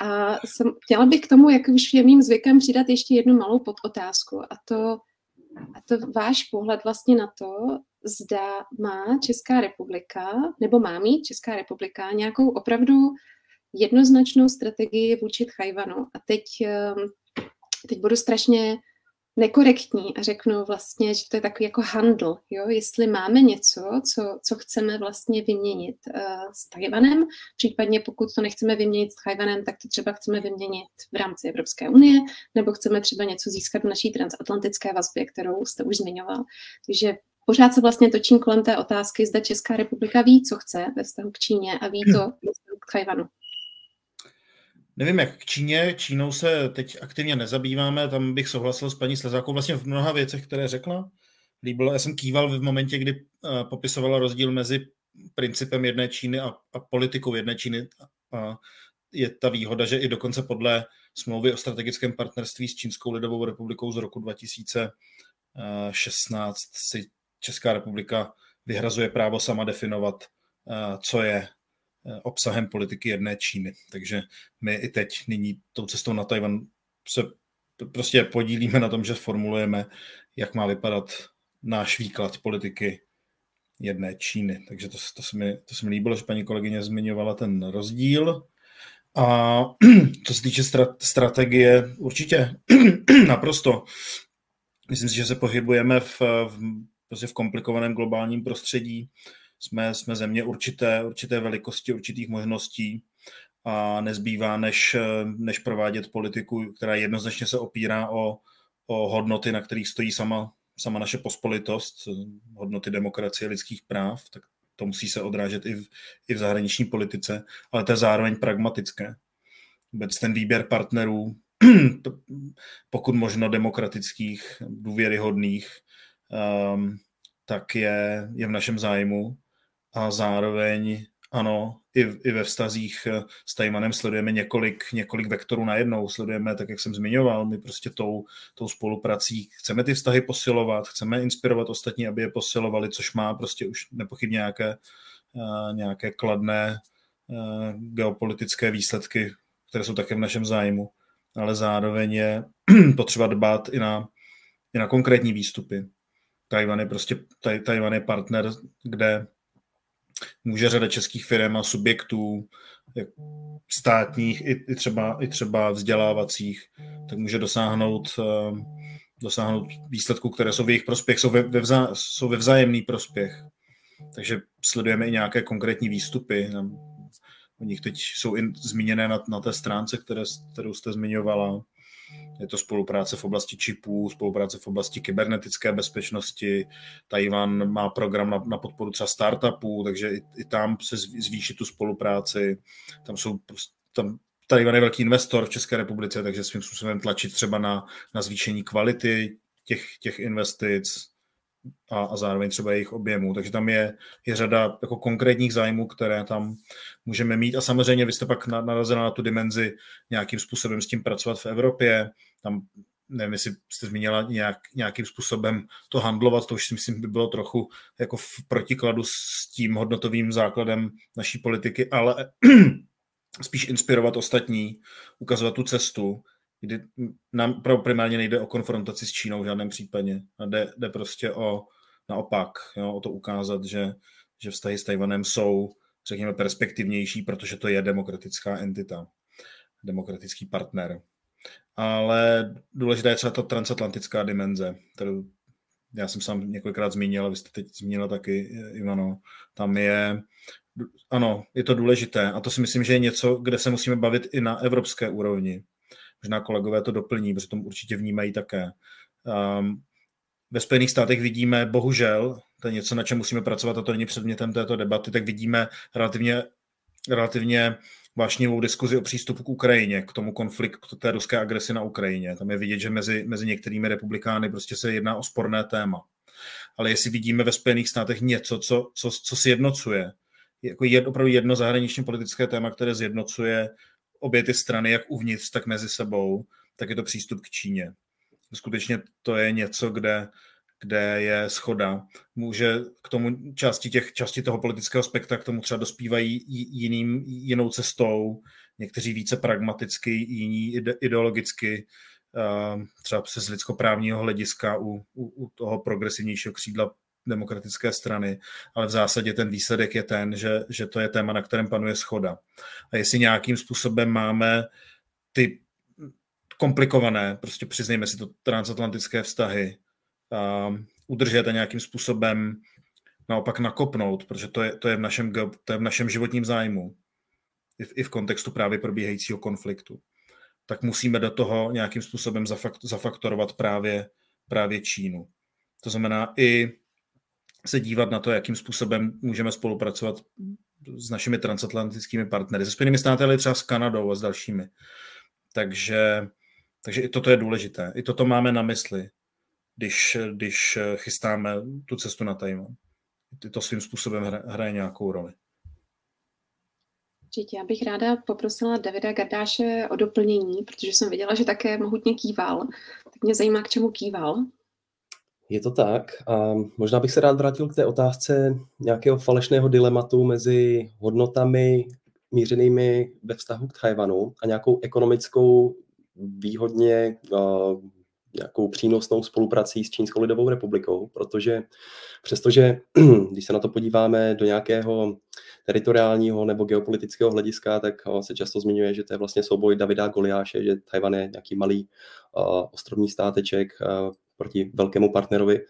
A jsem, chtěla bych k tomu, jak už je mým zvykem, přidat ještě jednu malou podotázku a to, a to váš pohled vlastně na to, zda má Česká republika, nebo má mít Česká republika nějakou opravdu jednoznačnou strategii vůči Tchajvanu. A teď, ehm, teď budu strašně nekorektní a řeknu vlastně, že to je takový jako handl, jo? jestli máme něco, co, co chceme vlastně vyměnit uh, s Tajvanem, případně pokud to nechceme vyměnit s Tajvanem, tak to třeba chceme vyměnit v rámci Evropské unie, nebo chceme třeba něco získat v naší transatlantické vazbě, kterou jste už zmiňoval. Takže pořád se vlastně točím kolem té otázky, zda Česká republika ví, co chce ve vztahu k Číně a ví to ve vztahu k Tajvanu. Nevím, jak k Číně. Čínou se teď aktivně nezabýváme, tam bych souhlasil s paní Slezákou vlastně v mnoha věcech, které řekla. Líbilo, já jsem kýval v momentě, kdy uh, popisovala rozdíl mezi principem jedné Číny a, a politikou jedné Číny. A je ta výhoda, že i dokonce podle smlouvy o strategickém partnerství s Čínskou lidovou republikou z roku 2016 si Česká republika vyhrazuje právo sama definovat, uh, co je obsahem politiky jedné Číny. Takže my i teď nyní tou cestou na Tajvan se prostě podílíme na tom, že formulujeme, jak má vypadat náš výklad politiky jedné Číny. Takže to, to, se mi, to se mi líbilo, že paní kolegyně zmiňovala ten rozdíl. A *clears throat* co se týče strategie, určitě *clears throat* naprosto. Myslím si, že se pohybujeme v, v, prostě v komplikovaném globálním prostředí. Jsme, jsme země určité, určité velikosti, určitých možností a nezbývá, než, než provádět politiku, která jednoznačně se opírá o, o hodnoty, na kterých stojí sama, sama naše pospolitost, hodnoty demokracie, lidských práv, tak to musí se odrážet i v, i v zahraniční politice, ale to je zároveň pragmatické. Vůbec ten výběr partnerů, *clears throat* pokud možno demokratických, důvěryhodných, um, tak je, je v našem zájmu a zároveň ano, i, i ve vztazích eh, s Tajmanem sledujeme několik, několik vektorů najednou. Sledujeme, tak jak jsem zmiňoval, my prostě tou, tou spoluprací chceme ty vztahy posilovat, chceme inspirovat ostatní, aby je posilovali, což má prostě už nepochybně nějaké, uh, nějaké kladné uh, geopolitické výsledky, které jsou také v našem zájmu. Ale zároveň je *clears throat* potřeba dbát i na, i na konkrétní výstupy. Tajvan je prostě taj, Tajvan je partner, kde může řada českých firm a subjektů, státních i, i, třeba, i třeba vzdělávacích, tak může dosáhnout, uh, dosáhnout výsledků, které jsou v jejich prospěch, jsou ve, ve, vzá, jsou ve vzájemný prospěch. Takže sledujeme i nějaké konkrétní výstupy. O nich teď jsou in, zmíněné na, na té stránce, které, kterou jste zmiňovala. Je to spolupráce v oblasti čipů, spolupráce v oblasti kybernetické bezpečnosti. Tajvan má program na, na podporu třeba startupů, takže i, i tam se zvýší tu spolupráci. Tam jsou tam Tajvan je velký investor v České republice, takže svým způsobem tlačit třeba na, na zvýšení kvality těch, těch investic a, a zároveň třeba jejich objemů. Takže tam je, je řada jako konkrétních zájmů, které tam můžeme mít. A samozřejmě vy jste pak narazila na tu dimenzi nějakým způsobem s tím pracovat v Evropě. Tam nevím, jestli jste zmínila nějak, nějakým způsobem to handlovat, to už si myslím by bylo trochu jako v protikladu s tím hodnotovým základem naší politiky, ale *clears throat* spíš inspirovat ostatní, ukazovat tu cestu, kdy nám primárně nejde o konfrontaci s Čínou v žádném případě. A jde, jde prostě o naopak, jo, o to ukázat, že, že vztahy s Tajvanem jsou, řekněme, perspektivnější, protože to je demokratická entita, demokratický partner. Ale důležitá je třeba ta transatlantická dimenze, kterou já jsem sám několikrát zmínil, vy jste teď zmínila taky, Ivano. Tam je, ano, je to důležité a to si myslím, že je něco, kde se musíme bavit i na evropské úrovni Možná kolegové to doplní, protože to určitě vnímají také. Um, ve Spojených státech vidíme, bohužel, to je něco, na čem musíme pracovat, a to není předmětem této debaty, tak vidíme relativně, relativně vášnivou diskuzi o přístupu k Ukrajině, k tomu konfliktu, té ruské agresi na Ukrajině. Tam je vidět, že mezi, mezi některými republikány prostě se jedná o sporné téma. Ale jestli vidíme ve Spojených státech něco, co, co, co sjednocuje, jako jed, opravdu jedno zahraničně politické téma, které zjednocuje obě ty strany, jak uvnitř, tak mezi sebou, tak je to přístup k Číně. Skutečně to je něco, kde, kde je schoda. Může k tomu části, těch, části toho politického spektra k tomu třeba dospívají jiným, jinou cestou, někteří více pragmaticky, jiní ideologicky, třeba se z lidskoprávního hlediska u, u, u toho progresivnějšího křídla demokratické strany, ale v zásadě ten výsledek je ten, že, že to je téma, na kterém panuje schoda. A jestli nějakým způsobem máme ty komplikované, prostě přiznejme si to, transatlantické vztahy, udržet a nějakým způsobem naopak nakopnout, protože to je, to je, v, našem, to je v našem životním zájmu, i v, i v kontextu právě probíhajícího konfliktu, tak musíme do toho nějakým způsobem zafaktorovat právě, právě Čínu. To znamená i se dívat na to, jakým způsobem můžeme spolupracovat s našimi transatlantickými partnery, se Spojenými státy, ale třeba s Kanadou a s dalšími. Takže, takže i toto je důležité. I toto máme na mysli, když, když chystáme tu cestu na Tajvan. To svým způsobem hraje nějakou roli. Určitě, já bych ráda poprosila Davida Gardáše o doplnění, protože jsem viděla, že také mohutně kýval. Tak mě zajímá, k čemu kýval. Je to tak. A možná bych se rád vrátil k té otázce nějakého falešného dilematu mezi hodnotami mířenými ve vztahu k Tajvanu a nějakou ekonomickou výhodně uh, nějakou přínosnou spoluprací s Čínskou lidovou republikou, protože přestože, *clears throat* když se na to podíváme do nějakého teritoriálního nebo geopolitického hlediska, tak se často zmiňuje, že to je vlastně souboj Davida Goliáše, že Tajvan je nějaký malý uh, ostrovní státeček, uh, proti velkému partnerovi.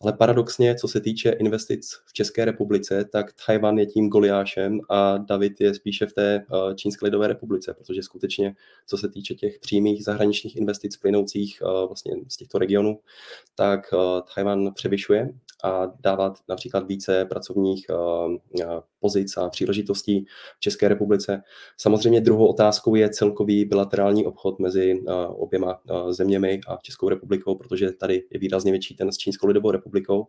Ale paradoxně, co se týče investic v České republice, tak Tajvan je tím Goliášem a David je spíše v té eh, Čínské lidové republice, protože skutečně, co se týče těch přímých zahraničních investic plynoucích eh, vlastně z těchto regionů, tak eh, Tajvan převyšuje a dávat například více pracovních pozic a příležitostí v České republice. Samozřejmě druhou otázkou je celkový bilaterální obchod mezi oběma zeměmi a Českou republikou, protože tady je výrazně větší ten s Čínskou lidovou republikou.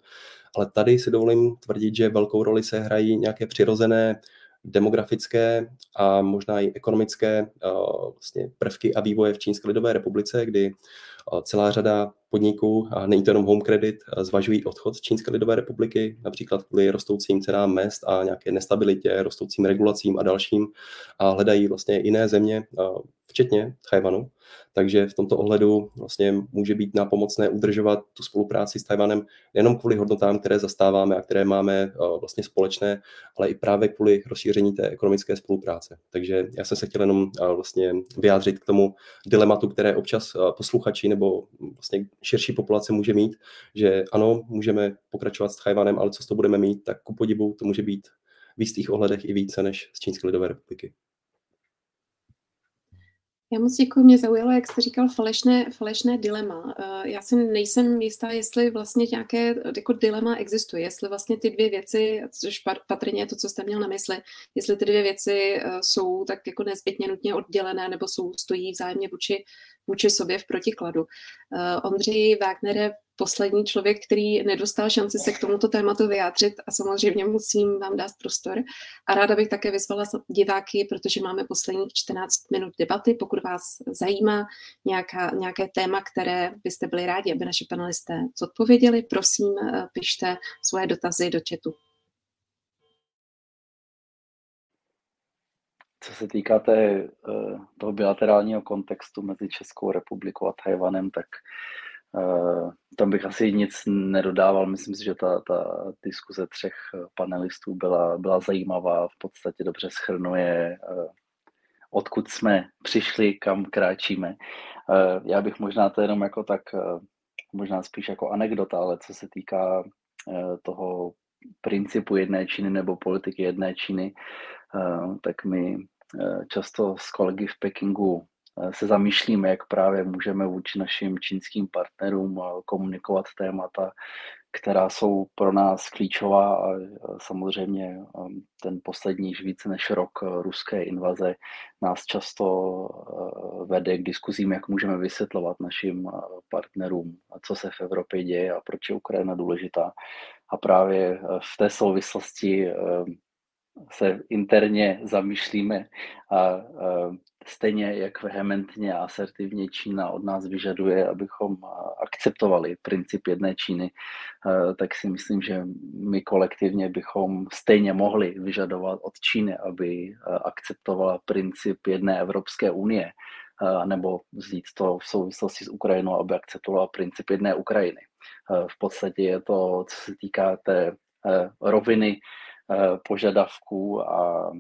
Ale tady si dovolím tvrdit, že velkou roli se hrají nějaké přirozené demografické a možná i ekonomické vlastně prvky a vývoje v Čínské lidové republice, kdy celá řada podniků, a není to jenom Home Credit, zvažují odchod z Čínské lidové republiky, například kvůli rostoucím cenám mest a nějaké nestabilitě, rostoucím regulacím a dalším a hledají vlastně jiné země, včetně Tajvanu. Takže v tomto ohledu vlastně může být nápomocné udržovat tu spolupráci s Tajvanem nejenom kvůli hodnotám, které zastáváme a které máme vlastně společné, ale i právě kvůli rozšíření té ekonomické spolupráce. Takže já jsem se chtěl jenom vlastně vyjádřit k tomu dilematu, které občas posluchači nebo vlastně širší populace může mít, že ano, můžeme pokračovat s Tajvanem, ale co z toho budeme mít, tak ku podivu to může být v jistých ohledech i více než z Čínské lidové republiky. Já moc děkuji, mě zaujalo, jak jste říkal, falešné, falešné dilema. Eh, já si nejsem jistá, jestli vlastně nějaké jako dilema existuje, jestli vlastně ty dvě věci, což patrně je to, co jste měl na mysli, jestli ty dvě věci eh, jsou tak jako nezbytně nutně oddělené nebo jsou, stojí vzájemně vůči, vůči sobě v protikladu. Ondřej Wagner je poslední člověk, který nedostal šanci se k tomuto tématu vyjádřit a samozřejmě musím vám dát prostor. A ráda bych také vyzvala diváky, protože máme posledních 14 minut debaty. Pokud vás zajímá nějaká, nějaké téma, které byste byli rádi, aby naši panelisté zodpověděli, prosím, eh, pište svoje dotazy do chatu. Co se týká té, eh, toho bilaterálního kontextu mezi Českou republikou a Tajvanem, tak uh, tam bych asi nic nedodával. Myslím si, že ta, ta diskuze třech panelistů byla, byla zajímavá, v podstatě dobře schrnuje, uh, odkud jsme přišli, kam kráčíme. Já bych možná to jenom jako tak, možná spíš jako anekdota, ale co se týká toho principu jedné Číny nebo politiky jedné Číny, tak my Eh, často s kolegy v Pekingu eh, se zamýšlíme, jak právě můžeme vůči našim čínským partnerům eh, komunikovat témata, která jsou pro nás klíčová a samozřejmě ten poslední více než rok ruské invaze nás často vede k diskuzím, jak můžeme vysvětlovat našim partnerům, co se v Evropě děje a proč je Ukrajina důležitá. A právě v té souvislosti se interně zamýšlíme a, stejně jak vehementně a asertivně Čína od nás vyžaduje, abychom akceptovali princip jedné Číny, tak si myslím, že my kolektivně bychom stejně mohli vyžadovat od Číny, aby akceptovala princip jedné Evropské unie, nebo vzít to v souvislosti s Ukrajinou, aby akceptovala princip jedné Ukrajiny. V podstatě je to, co se týká té roviny požadavků a,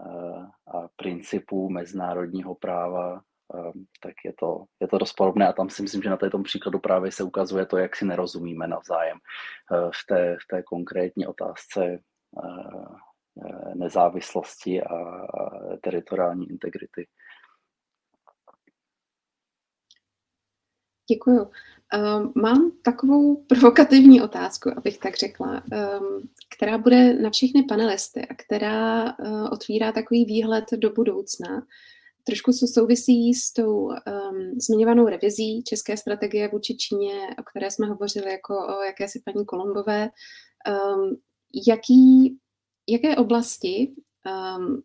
eh, a principů mezinárodního práva, eh, tak je to, je to dost podobné a tam si myslím, že na tom příkladu právě se ukazuje to, jak si nerozumíme navzájem v té, v té konkrétní otázce nezávislosti a teritoriální integrity. Děkuju. Mám takovou provokativní otázku, abych tak řekla, um, která bude na všechny panelisty a která uh, otvírá takový výhled do budoucna. Trošku se souvisí s tou um, zmiňovanou revizí české strategie vůči Číně, o které jsme hovořili jako o jakési paní Kolombové. Um, jaký, jaké oblasti um,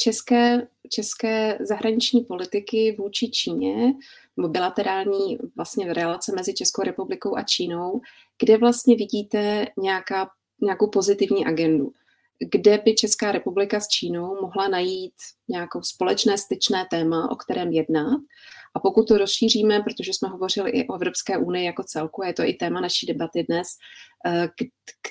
české, české zahraniční politiky vůči Číně, nebo bilaterální vlastně relace mezi Českou republikou a Čínou, kde vlastně vidíte nějaká, nějakou pozitivní agendu kde by Česká republika s Čínou mohla najít nějakou společné styčné téma, o kterém jednat. A pokud to rozšíříme, protože jsme hovořili i o Evropské unii jako celku, je to i téma naší debaty dnes, eh,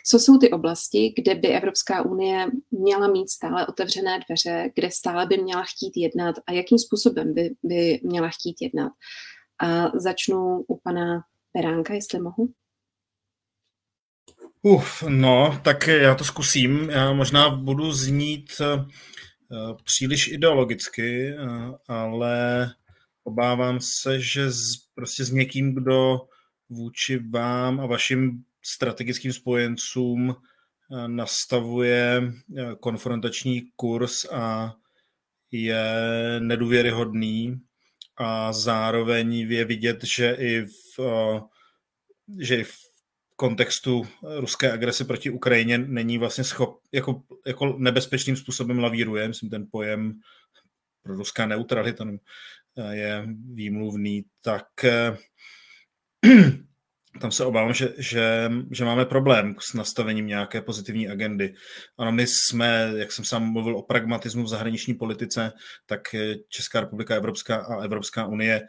co jsou ty oblasti, kde by Evropská unie měla mít stále otevřené dveře, kde stále by měla chtít jednat a jakým způsobem by, by měla chtít jednat. A začnu u pana Peránka, jestli mohu. Uf, no, tak já to zkusím. Já možná budu znít uh, příliš ideologicky, uh, ale obávám se, že z, prostě s někým, kdo vůči vám a vašim strategickým spojencům uh, nastavuje konfrontační kurz a je nedůvěryhodný a zároveň je vidět, že i v, že i v kontextu ruské agrese proti Ukrajině není vlastně schop, jako, jako nebezpečným způsobem lavíruje, myslím ten pojem pro ruská neutralita je výmluvný, tak eh, *clears throat* tam se obávám, že, že, že máme problém s nastavením nějaké pozitivní agendy. Ano, my jsme, jak jsem sám mluvil o pragmatismu v zahraniční politice, tak Česká republika Evropská a Evropská unie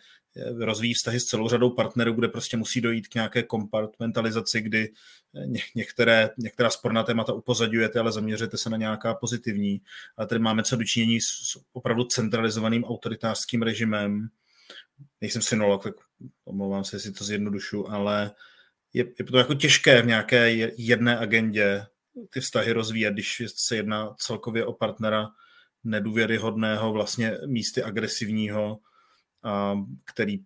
rozvíjí vztahy s celou řadou partnerů, kde prostě musí dojít k nějaké kompartmentalizaci, kdy některé, některá sporná témata upozadujete, ale zaměřujete se na nějaká pozitivní. A tady máme co dočinění s opravdu centralizovaným autoritářským režimem. Nejsem synolog, tak omlouvám se, jestli to zjednodušu, ale je, je to jako těžké v nějaké jedné agendě ty vztahy rozvíjet, když se jedná celkově o partnera nedůvěryhodného, vlastně místy agresivního, který,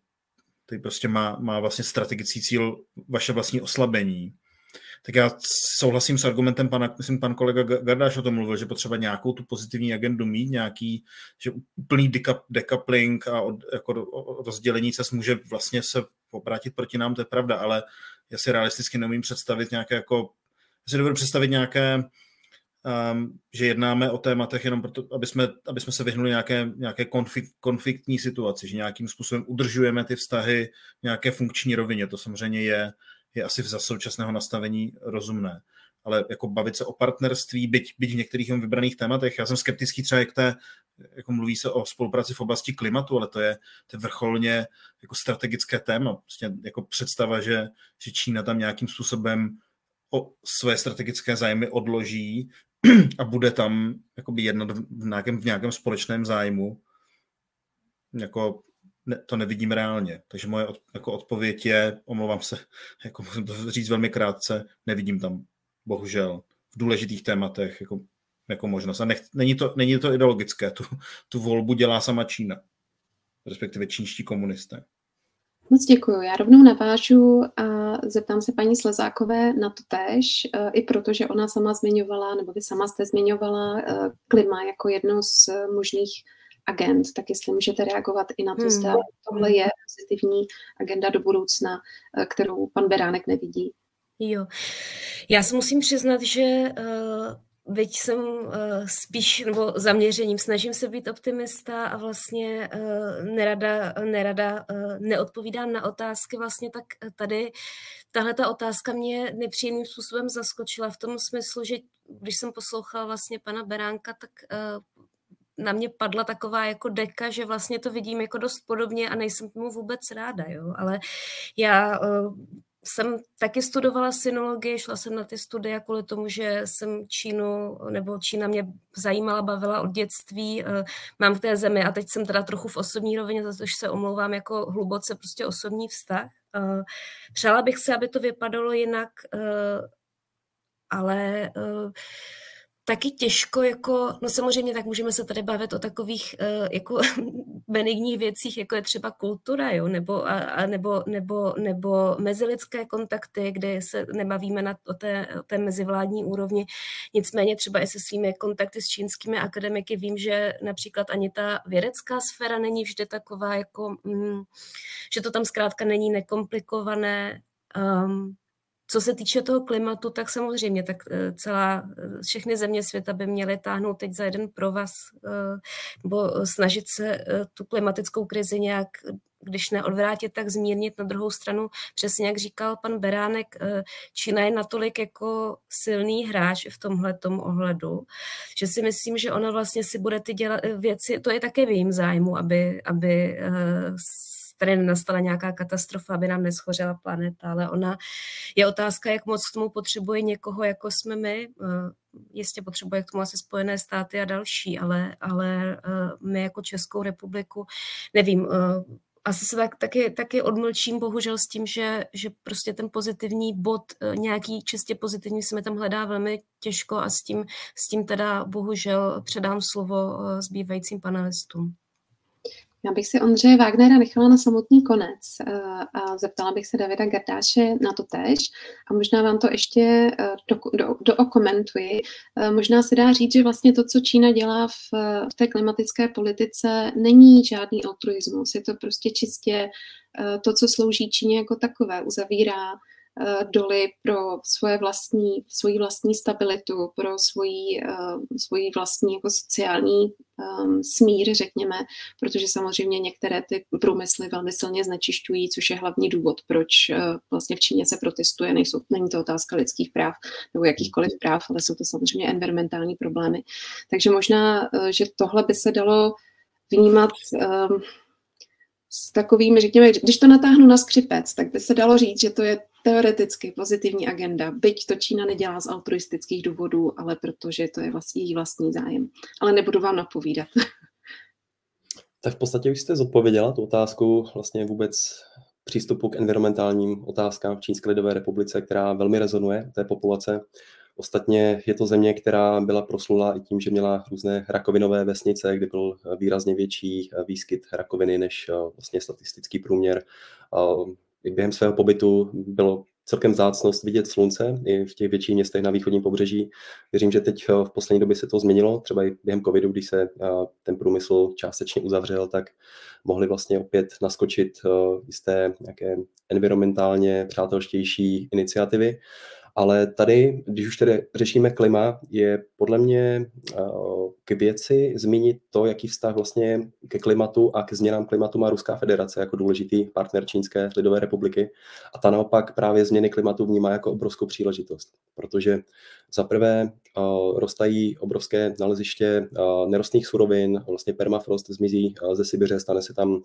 který prostě má, má vlastně strategický cíl vaše vlastní oslabení. Tak já souhlasím s argumentem pana, myslím, pan kolega Gardáš o tom mluvil, že potřeba nějakou tu pozitivní agendu mít, nějaký, že úplný decoupling a od, jako rozdělení se může vlastně se obrátit proti nám, to je pravda, ale já si realisticky neumím představit nějaké jako, já si dovedu představit nějaké um, že jednáme o tématech jenom proto, aby jsme, aby jsme se vyhnuli nějaké, nějaké konflikt, konfliktní situaci, že nějakým způsobem udržujeme ty vztahy v nějaké funkční rovině. To samozřejmě je, je asi za současného nastavení rozumné. Ale jako bavit se o partnerství, byť, byť v některých vybraných tématech, já jsem skeptický třeba jak té, jako mluví se o spolupráci v oblasti klimatu, ale to je, to je vrcholně jako strategické téma. Prostě jako představa, že, že Čína tam nějakým způsobem o své strategické zájmy odloží *clears throat* a bude tam jakoby jednat v nějakém, v nějakém společném zájmu, jako ne, to nevidím reálně. Takže moje od, jako odpověď je, omlouvám se, *laughs* jako musím to říct velmi krátce, nevidím tam, bohužel, v důležitých tématech jako, jako možnost. A nech, není, to, není to ideologické, tu, tu volbu dělá sama Čína, respektive čínští komunisté. Moc děkuji. Já rovnou navážu a zeptám se paní Slezákové na to tež, e, i protože ona sama zmiňovala, nebo vy sama jste zmiňovala e, klima jako jednu z možných agent, tak jestli můžete reagovat i na to, zda hmm. tohle je pozitivní agenda do budoucna, e, kterou pan Beránek nevidí. Jo, já se musím přiznat, že Veď jsem uh, spíš, nebo zaměřením, snažím se být optimista a vlastně uh, nerada, nerada uh, neodpovídám na otázky. Vlastně tak tady tahle ta otázka mě nepříjemným způsobem zaskočila v tom smyslu, že když jsem poslouchala vlastně pana Beránka, tak na mě padla taková jako deka, že vlastně to vidím jako dost podobně a nejsem tomu vůbec ráda, jo, ale já jsem taky studovala synologii, šla jsem na ty studia kvůli tomu, že jsem Čínu, nebo Čína mě zajímala, bavila od dětství, eh, mám k té zemi a teď jsem teda trochu v osobní rovině, za se omlouvám jako hluboce prostě osobní vztah. Eh, přála bych se, aby to vypadalo jinak, eh, ale taky těžko, jako, no samozřejmě tak můžeme se tady bavit o takových jako benigních věcích, jako je třeba kultura, jo, nebo, a, a nebo, nebo, nebo mezilidské kontakty, kde se nebavíme na, o, té, o té mezivládní úrovni. Nicméně třeba i se svými kontakty s čínskými akademiky vím, že například ani ta vědecká sféra není vždy taková, jako, mm, že to tam zkrátka není nekomplikované. Um, Co se týče toho klimatu, tak samozřejmě tak celá, všechny země světa by měly táhnout teď za jeden provaz nebo snažit se tu klimatickou krizi nějak když neodvrátit, tak zmírnit. Na druhou stranu, přesně jak říkal pan Beránek, eh, Čína je natolik jako silný hráč v tomhle ohledu, že si myslím, že ona vlastně si bude ty dělat eh, věci, to je také v jejím zájmu, aby, aby eh, tady nastala nějaká katastrofa, aby nám neschořela planeta, ale ona je otázka, jak moc k tomu potřebuje někoho, jako jsme my. Jistě potřebuje k tomu asi Spojené státy a další, ale, ale my jako Českou republiku, nevím, asi se tak, taky, taky odmlčím bohužel s tím, že, že prostě ten pozitivní bod, eh, nějaký čistě pozitivní se mi tam hledá velmi těžko a s tím, s tím teda bohužel předám slovo eh, zbývajícím panelistům. Já bych si Ondřeje Wagnera nechala na samotný konec eh, a zeptala bych se Davida Gardáše na to tež a možná vám to ještě eh, do, do. Eh, možná se dá říct, že vlastně to, co Čína dělá v, v té klimatické politice, není žádný altruismus. Je to prostě čistě to, co slouží Číně jako takové. Uzavírá doly pro svoje vlastní, svoji vlastní stabilitu, pro svoji, eh, svoji vlastní jako sociální um, smír, řekněme, protože samozřejmě některé ty průmysly velmi silně znečišťují, což je hlavní důvod, proč uh, vlastně v Číně se protestuje. Nejsou, není to otázka lidských práv nebo jakýchkoliv práv, ale jsou to samozřejmě environmentální problémy. Takže možná, uh, že tohle by se dalo vnímat um, s takovými, řekněme, když to natáhnu na skřipec, tak by se dalo říct, že to je teoreticky pozitivní agenda, byť to Čína nedělá z altruistických důvodů, ale protože to je vlastně její vlastní zájem. Ale nebudu vám napovídat. *laughs* Tak v podstatě už jste zodpověděla tu otázku vlastně vůbec přístupu k environmentálním otázkám v Čínské lidové republice, která velmi rezonuje té populace. Ostatně je to země, která byla proslulá i tím, že měla různé rakovinové vesnice, kde byl výrazně větší výskyt rakoviny než eh, vlastně statistický průměr. Během svého pobytu bylo celkem zácnost vidět slunce i v těch větších městech na východním pobřeží. Věřím, že teď eh, v poslední době se to změnilo, třeba i během covidu, když se eh, ten průmysl částečně uzavřel, tak mohli vlastně opět naskočit jisté nějaké environmentálně přátelštější iniciativy. Ale tady, když už tedy řešíme klima, je podle mě eh, k věci zmínit to, jaký vztah vlastně ke klimatu a ke změnám klimatu má Ruská federace jako důležitý partner Čínské lidové republiky. A ta naopak právě změny klimatu vnímá jako obrovskou příležitost, protože za prvé uh, rostají obrovské naleziště uh, nerostných surovin, vlastně permafrost zmizí ze Sibiře, stane se tam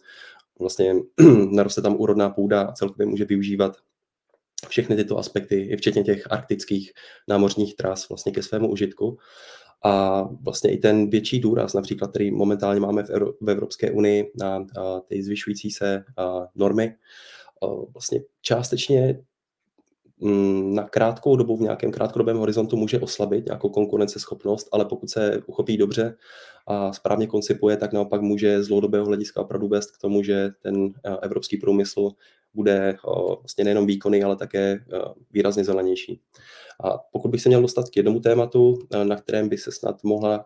vlastně, *clears throat* naroste tam úrodná půda a celkově může využívat všechny tyto aspekty, i včetně těch arktických námořních tras vlastně ke svému užitku. A vlastně i ten větší důraz, například, který momentálně máme v, Euro- v Evropské unii na ty zvyšující se a, normy, a, vlastně částečně mm, na krátkou dobu, v nějakém krátkodobém horizontu může oslabit nějakou konkurenceschopnost, ale pokud se uchopí dobře a správně koncipuje, tak naopak může z dlouhodobého hlediska opravdu vést k tomu, že ten evropský průmysl bude vlastně nejenom výkonný, ale také výrazně zelenější. A pokud bych se měl dostat k jednomu tématu, na kterém by se snad mohla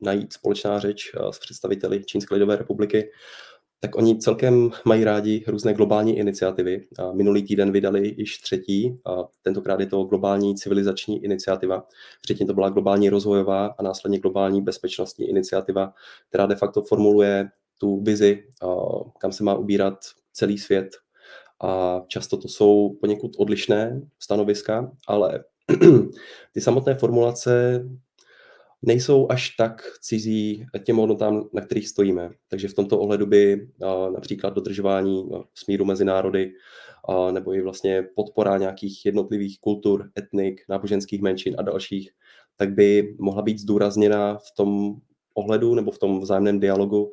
najít společná řeč s představiteli Čínské lidové republiky, tak oni celkem mají rádi různé globální iniciativy. Minulý týden vydali již třetí, a tentokrát je to globální civilizační iniciativa. Předtím to byla globální rozvojová a následně globální bezpečnostní iniciativa, která de facto formuluje tu vizi, kam se má ubírat celý svět a často to jsou poněkud odlišné stanoviska, ale *clears throat* ty samotné formulace nejsou až tak cizí těm hodnotám, na kterých stojíme. Takže v tomto ohledu by například dodržování smíru mezi národy nebo i vlastně podpora nějakých jednotlivých kultur, etnik, náboženských menšin a dalších, tak by mohla být zdůrazněna v tom ohledu nebo v tom vzájemném dialogu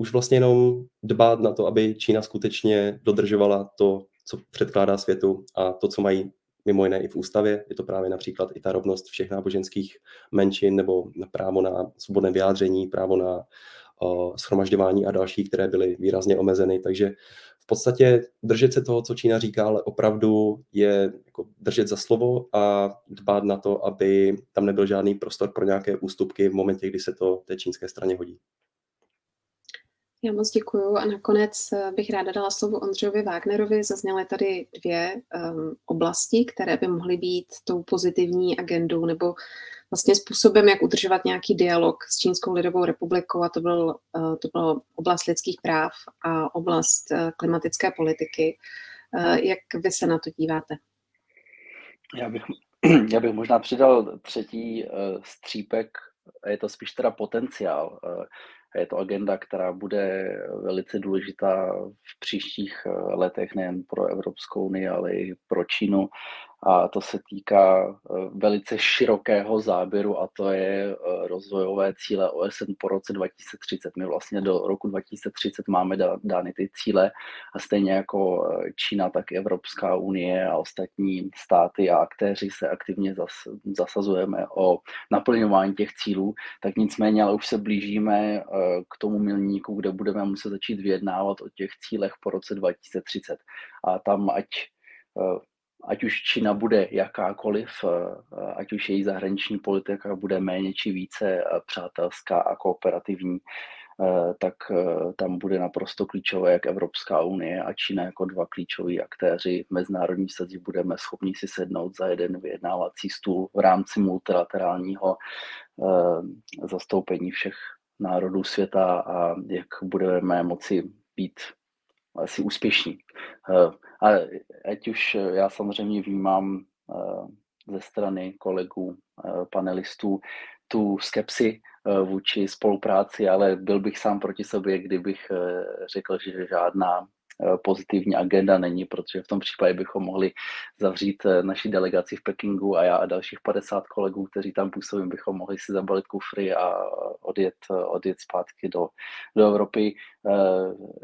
už vlastně jenom dbát na to, aby Čína skutečně dodržovala to, co předkládá světu a to, co mají mimo jiné i v ústavě. Je to právě například i ta rovnost všech náboženských menšin nebo právo na svobodné vyjádření, právo na uh, schromažďování a další, které byly výrazně omezeny. Takže v podstatě držet se toho, co Čína říká, ale opravdu je jako držet za slovo a dbát na to, aby tam nebyl žádný prostor pro nějaké ústupky v momentě, kdy se to té čínské straně hodí. Já moc děkuju a nakonec eh, bych ráda dala slovo Ondřejovi Wagnerovi. Zazněly tady dvě um, oblasti, které by mohly být tou pozitivní agendou nebo vlastně způsobem, jak udržovat nějaký dialog s Čínskou lidovou republikou a to, byl, uh, to bylo oblast lidských práv a oblast uh, klimatické politiky. Uh, jak vy se na to díváte? Já bych, *clears throat* já bych možná přidal třetí uh, střípek, je to spíš teda potenciál. Uh, je to agenda, která bude velice důležitá v příštích letech nejen pro Evropskou unii, ale i pro Čínu a to se týká eh, velice širokého záběru a to je eh, rozvojové cíle OSN po roce 2030. My vlastně do roku 2030 máme dány ty cíle a stejně jako eh, Čína, tak Evropská unie a ostatní státy a aktéři se aktivně zasazujeme o naplňování těch cílů, tak nicméně ale už se blížíme k tomu milníku, kde budeme muset začít vyjednávat o těch cílech po roce 2030. A tam ať ať už Čína bude jakákoliv, eh, ať už její zahraniční politika bude méně či více eh, přátelská a kooperativní, eh, tak tam bude naprosto klíčové, jak Evropská unie a Čína jako dva klíčoví aktéři v mezinárodní sadě budeme schopni si sednout za jeden vyjednávací stůl v rámci multilaterálního zastoupení všech národů světa a jak budeme moci být asi úspěšní. A ať už já samozřejmě vnímám ze strany kolegů, panelistů, tu skepsi vůči spolupráci, ale byl bych sám proti sobě, kdybych řekl, že žádná Eh, pozitivní agenda není, protože v tom případě bychom mohli zavřít eh, naši delegaci v Pekingu a já a dalších 50 kolegů, kteří tam působí, bychom mohli si zabalit kufry a odjet, eh, odjet zpátky do, do Evropy.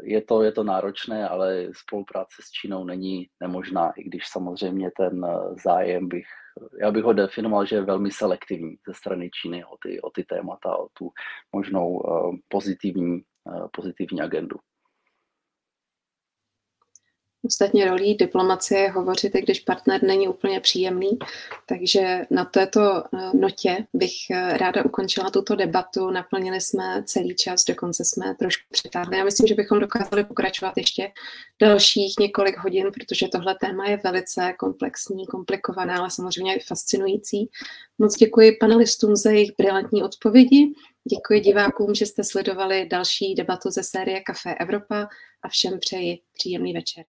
Je to, je to náročné, ale spolupráce s Čínou není nemožná, i když samozřejmě ten zájem bych já bych ho definoval, že je velmi selektivní ze strany Číny o ty, o ty témata, o tu možnou pozitivní, pozitivní agendu. Ostatně rolí diplomacie je hovořit, i když partner není úplně příjemný. Takže na této eh, notě bych eh, ráda ukončila tuto debatu. Naplnili jsme celý čas, dokonce jsme trošku přitáhli. Já myslím, že bychom dokázali pokračovat ještě dalších několik hodin, protože tohle téma je velice komplexní, komplikované, ale samozřejmě i fascinující. Moc děkuji panelistům za jejich brilantní odpovědi. Děkuji divákům, že jste sledovali další debatu ze série Café Evropa a všem přeji příjemný večer.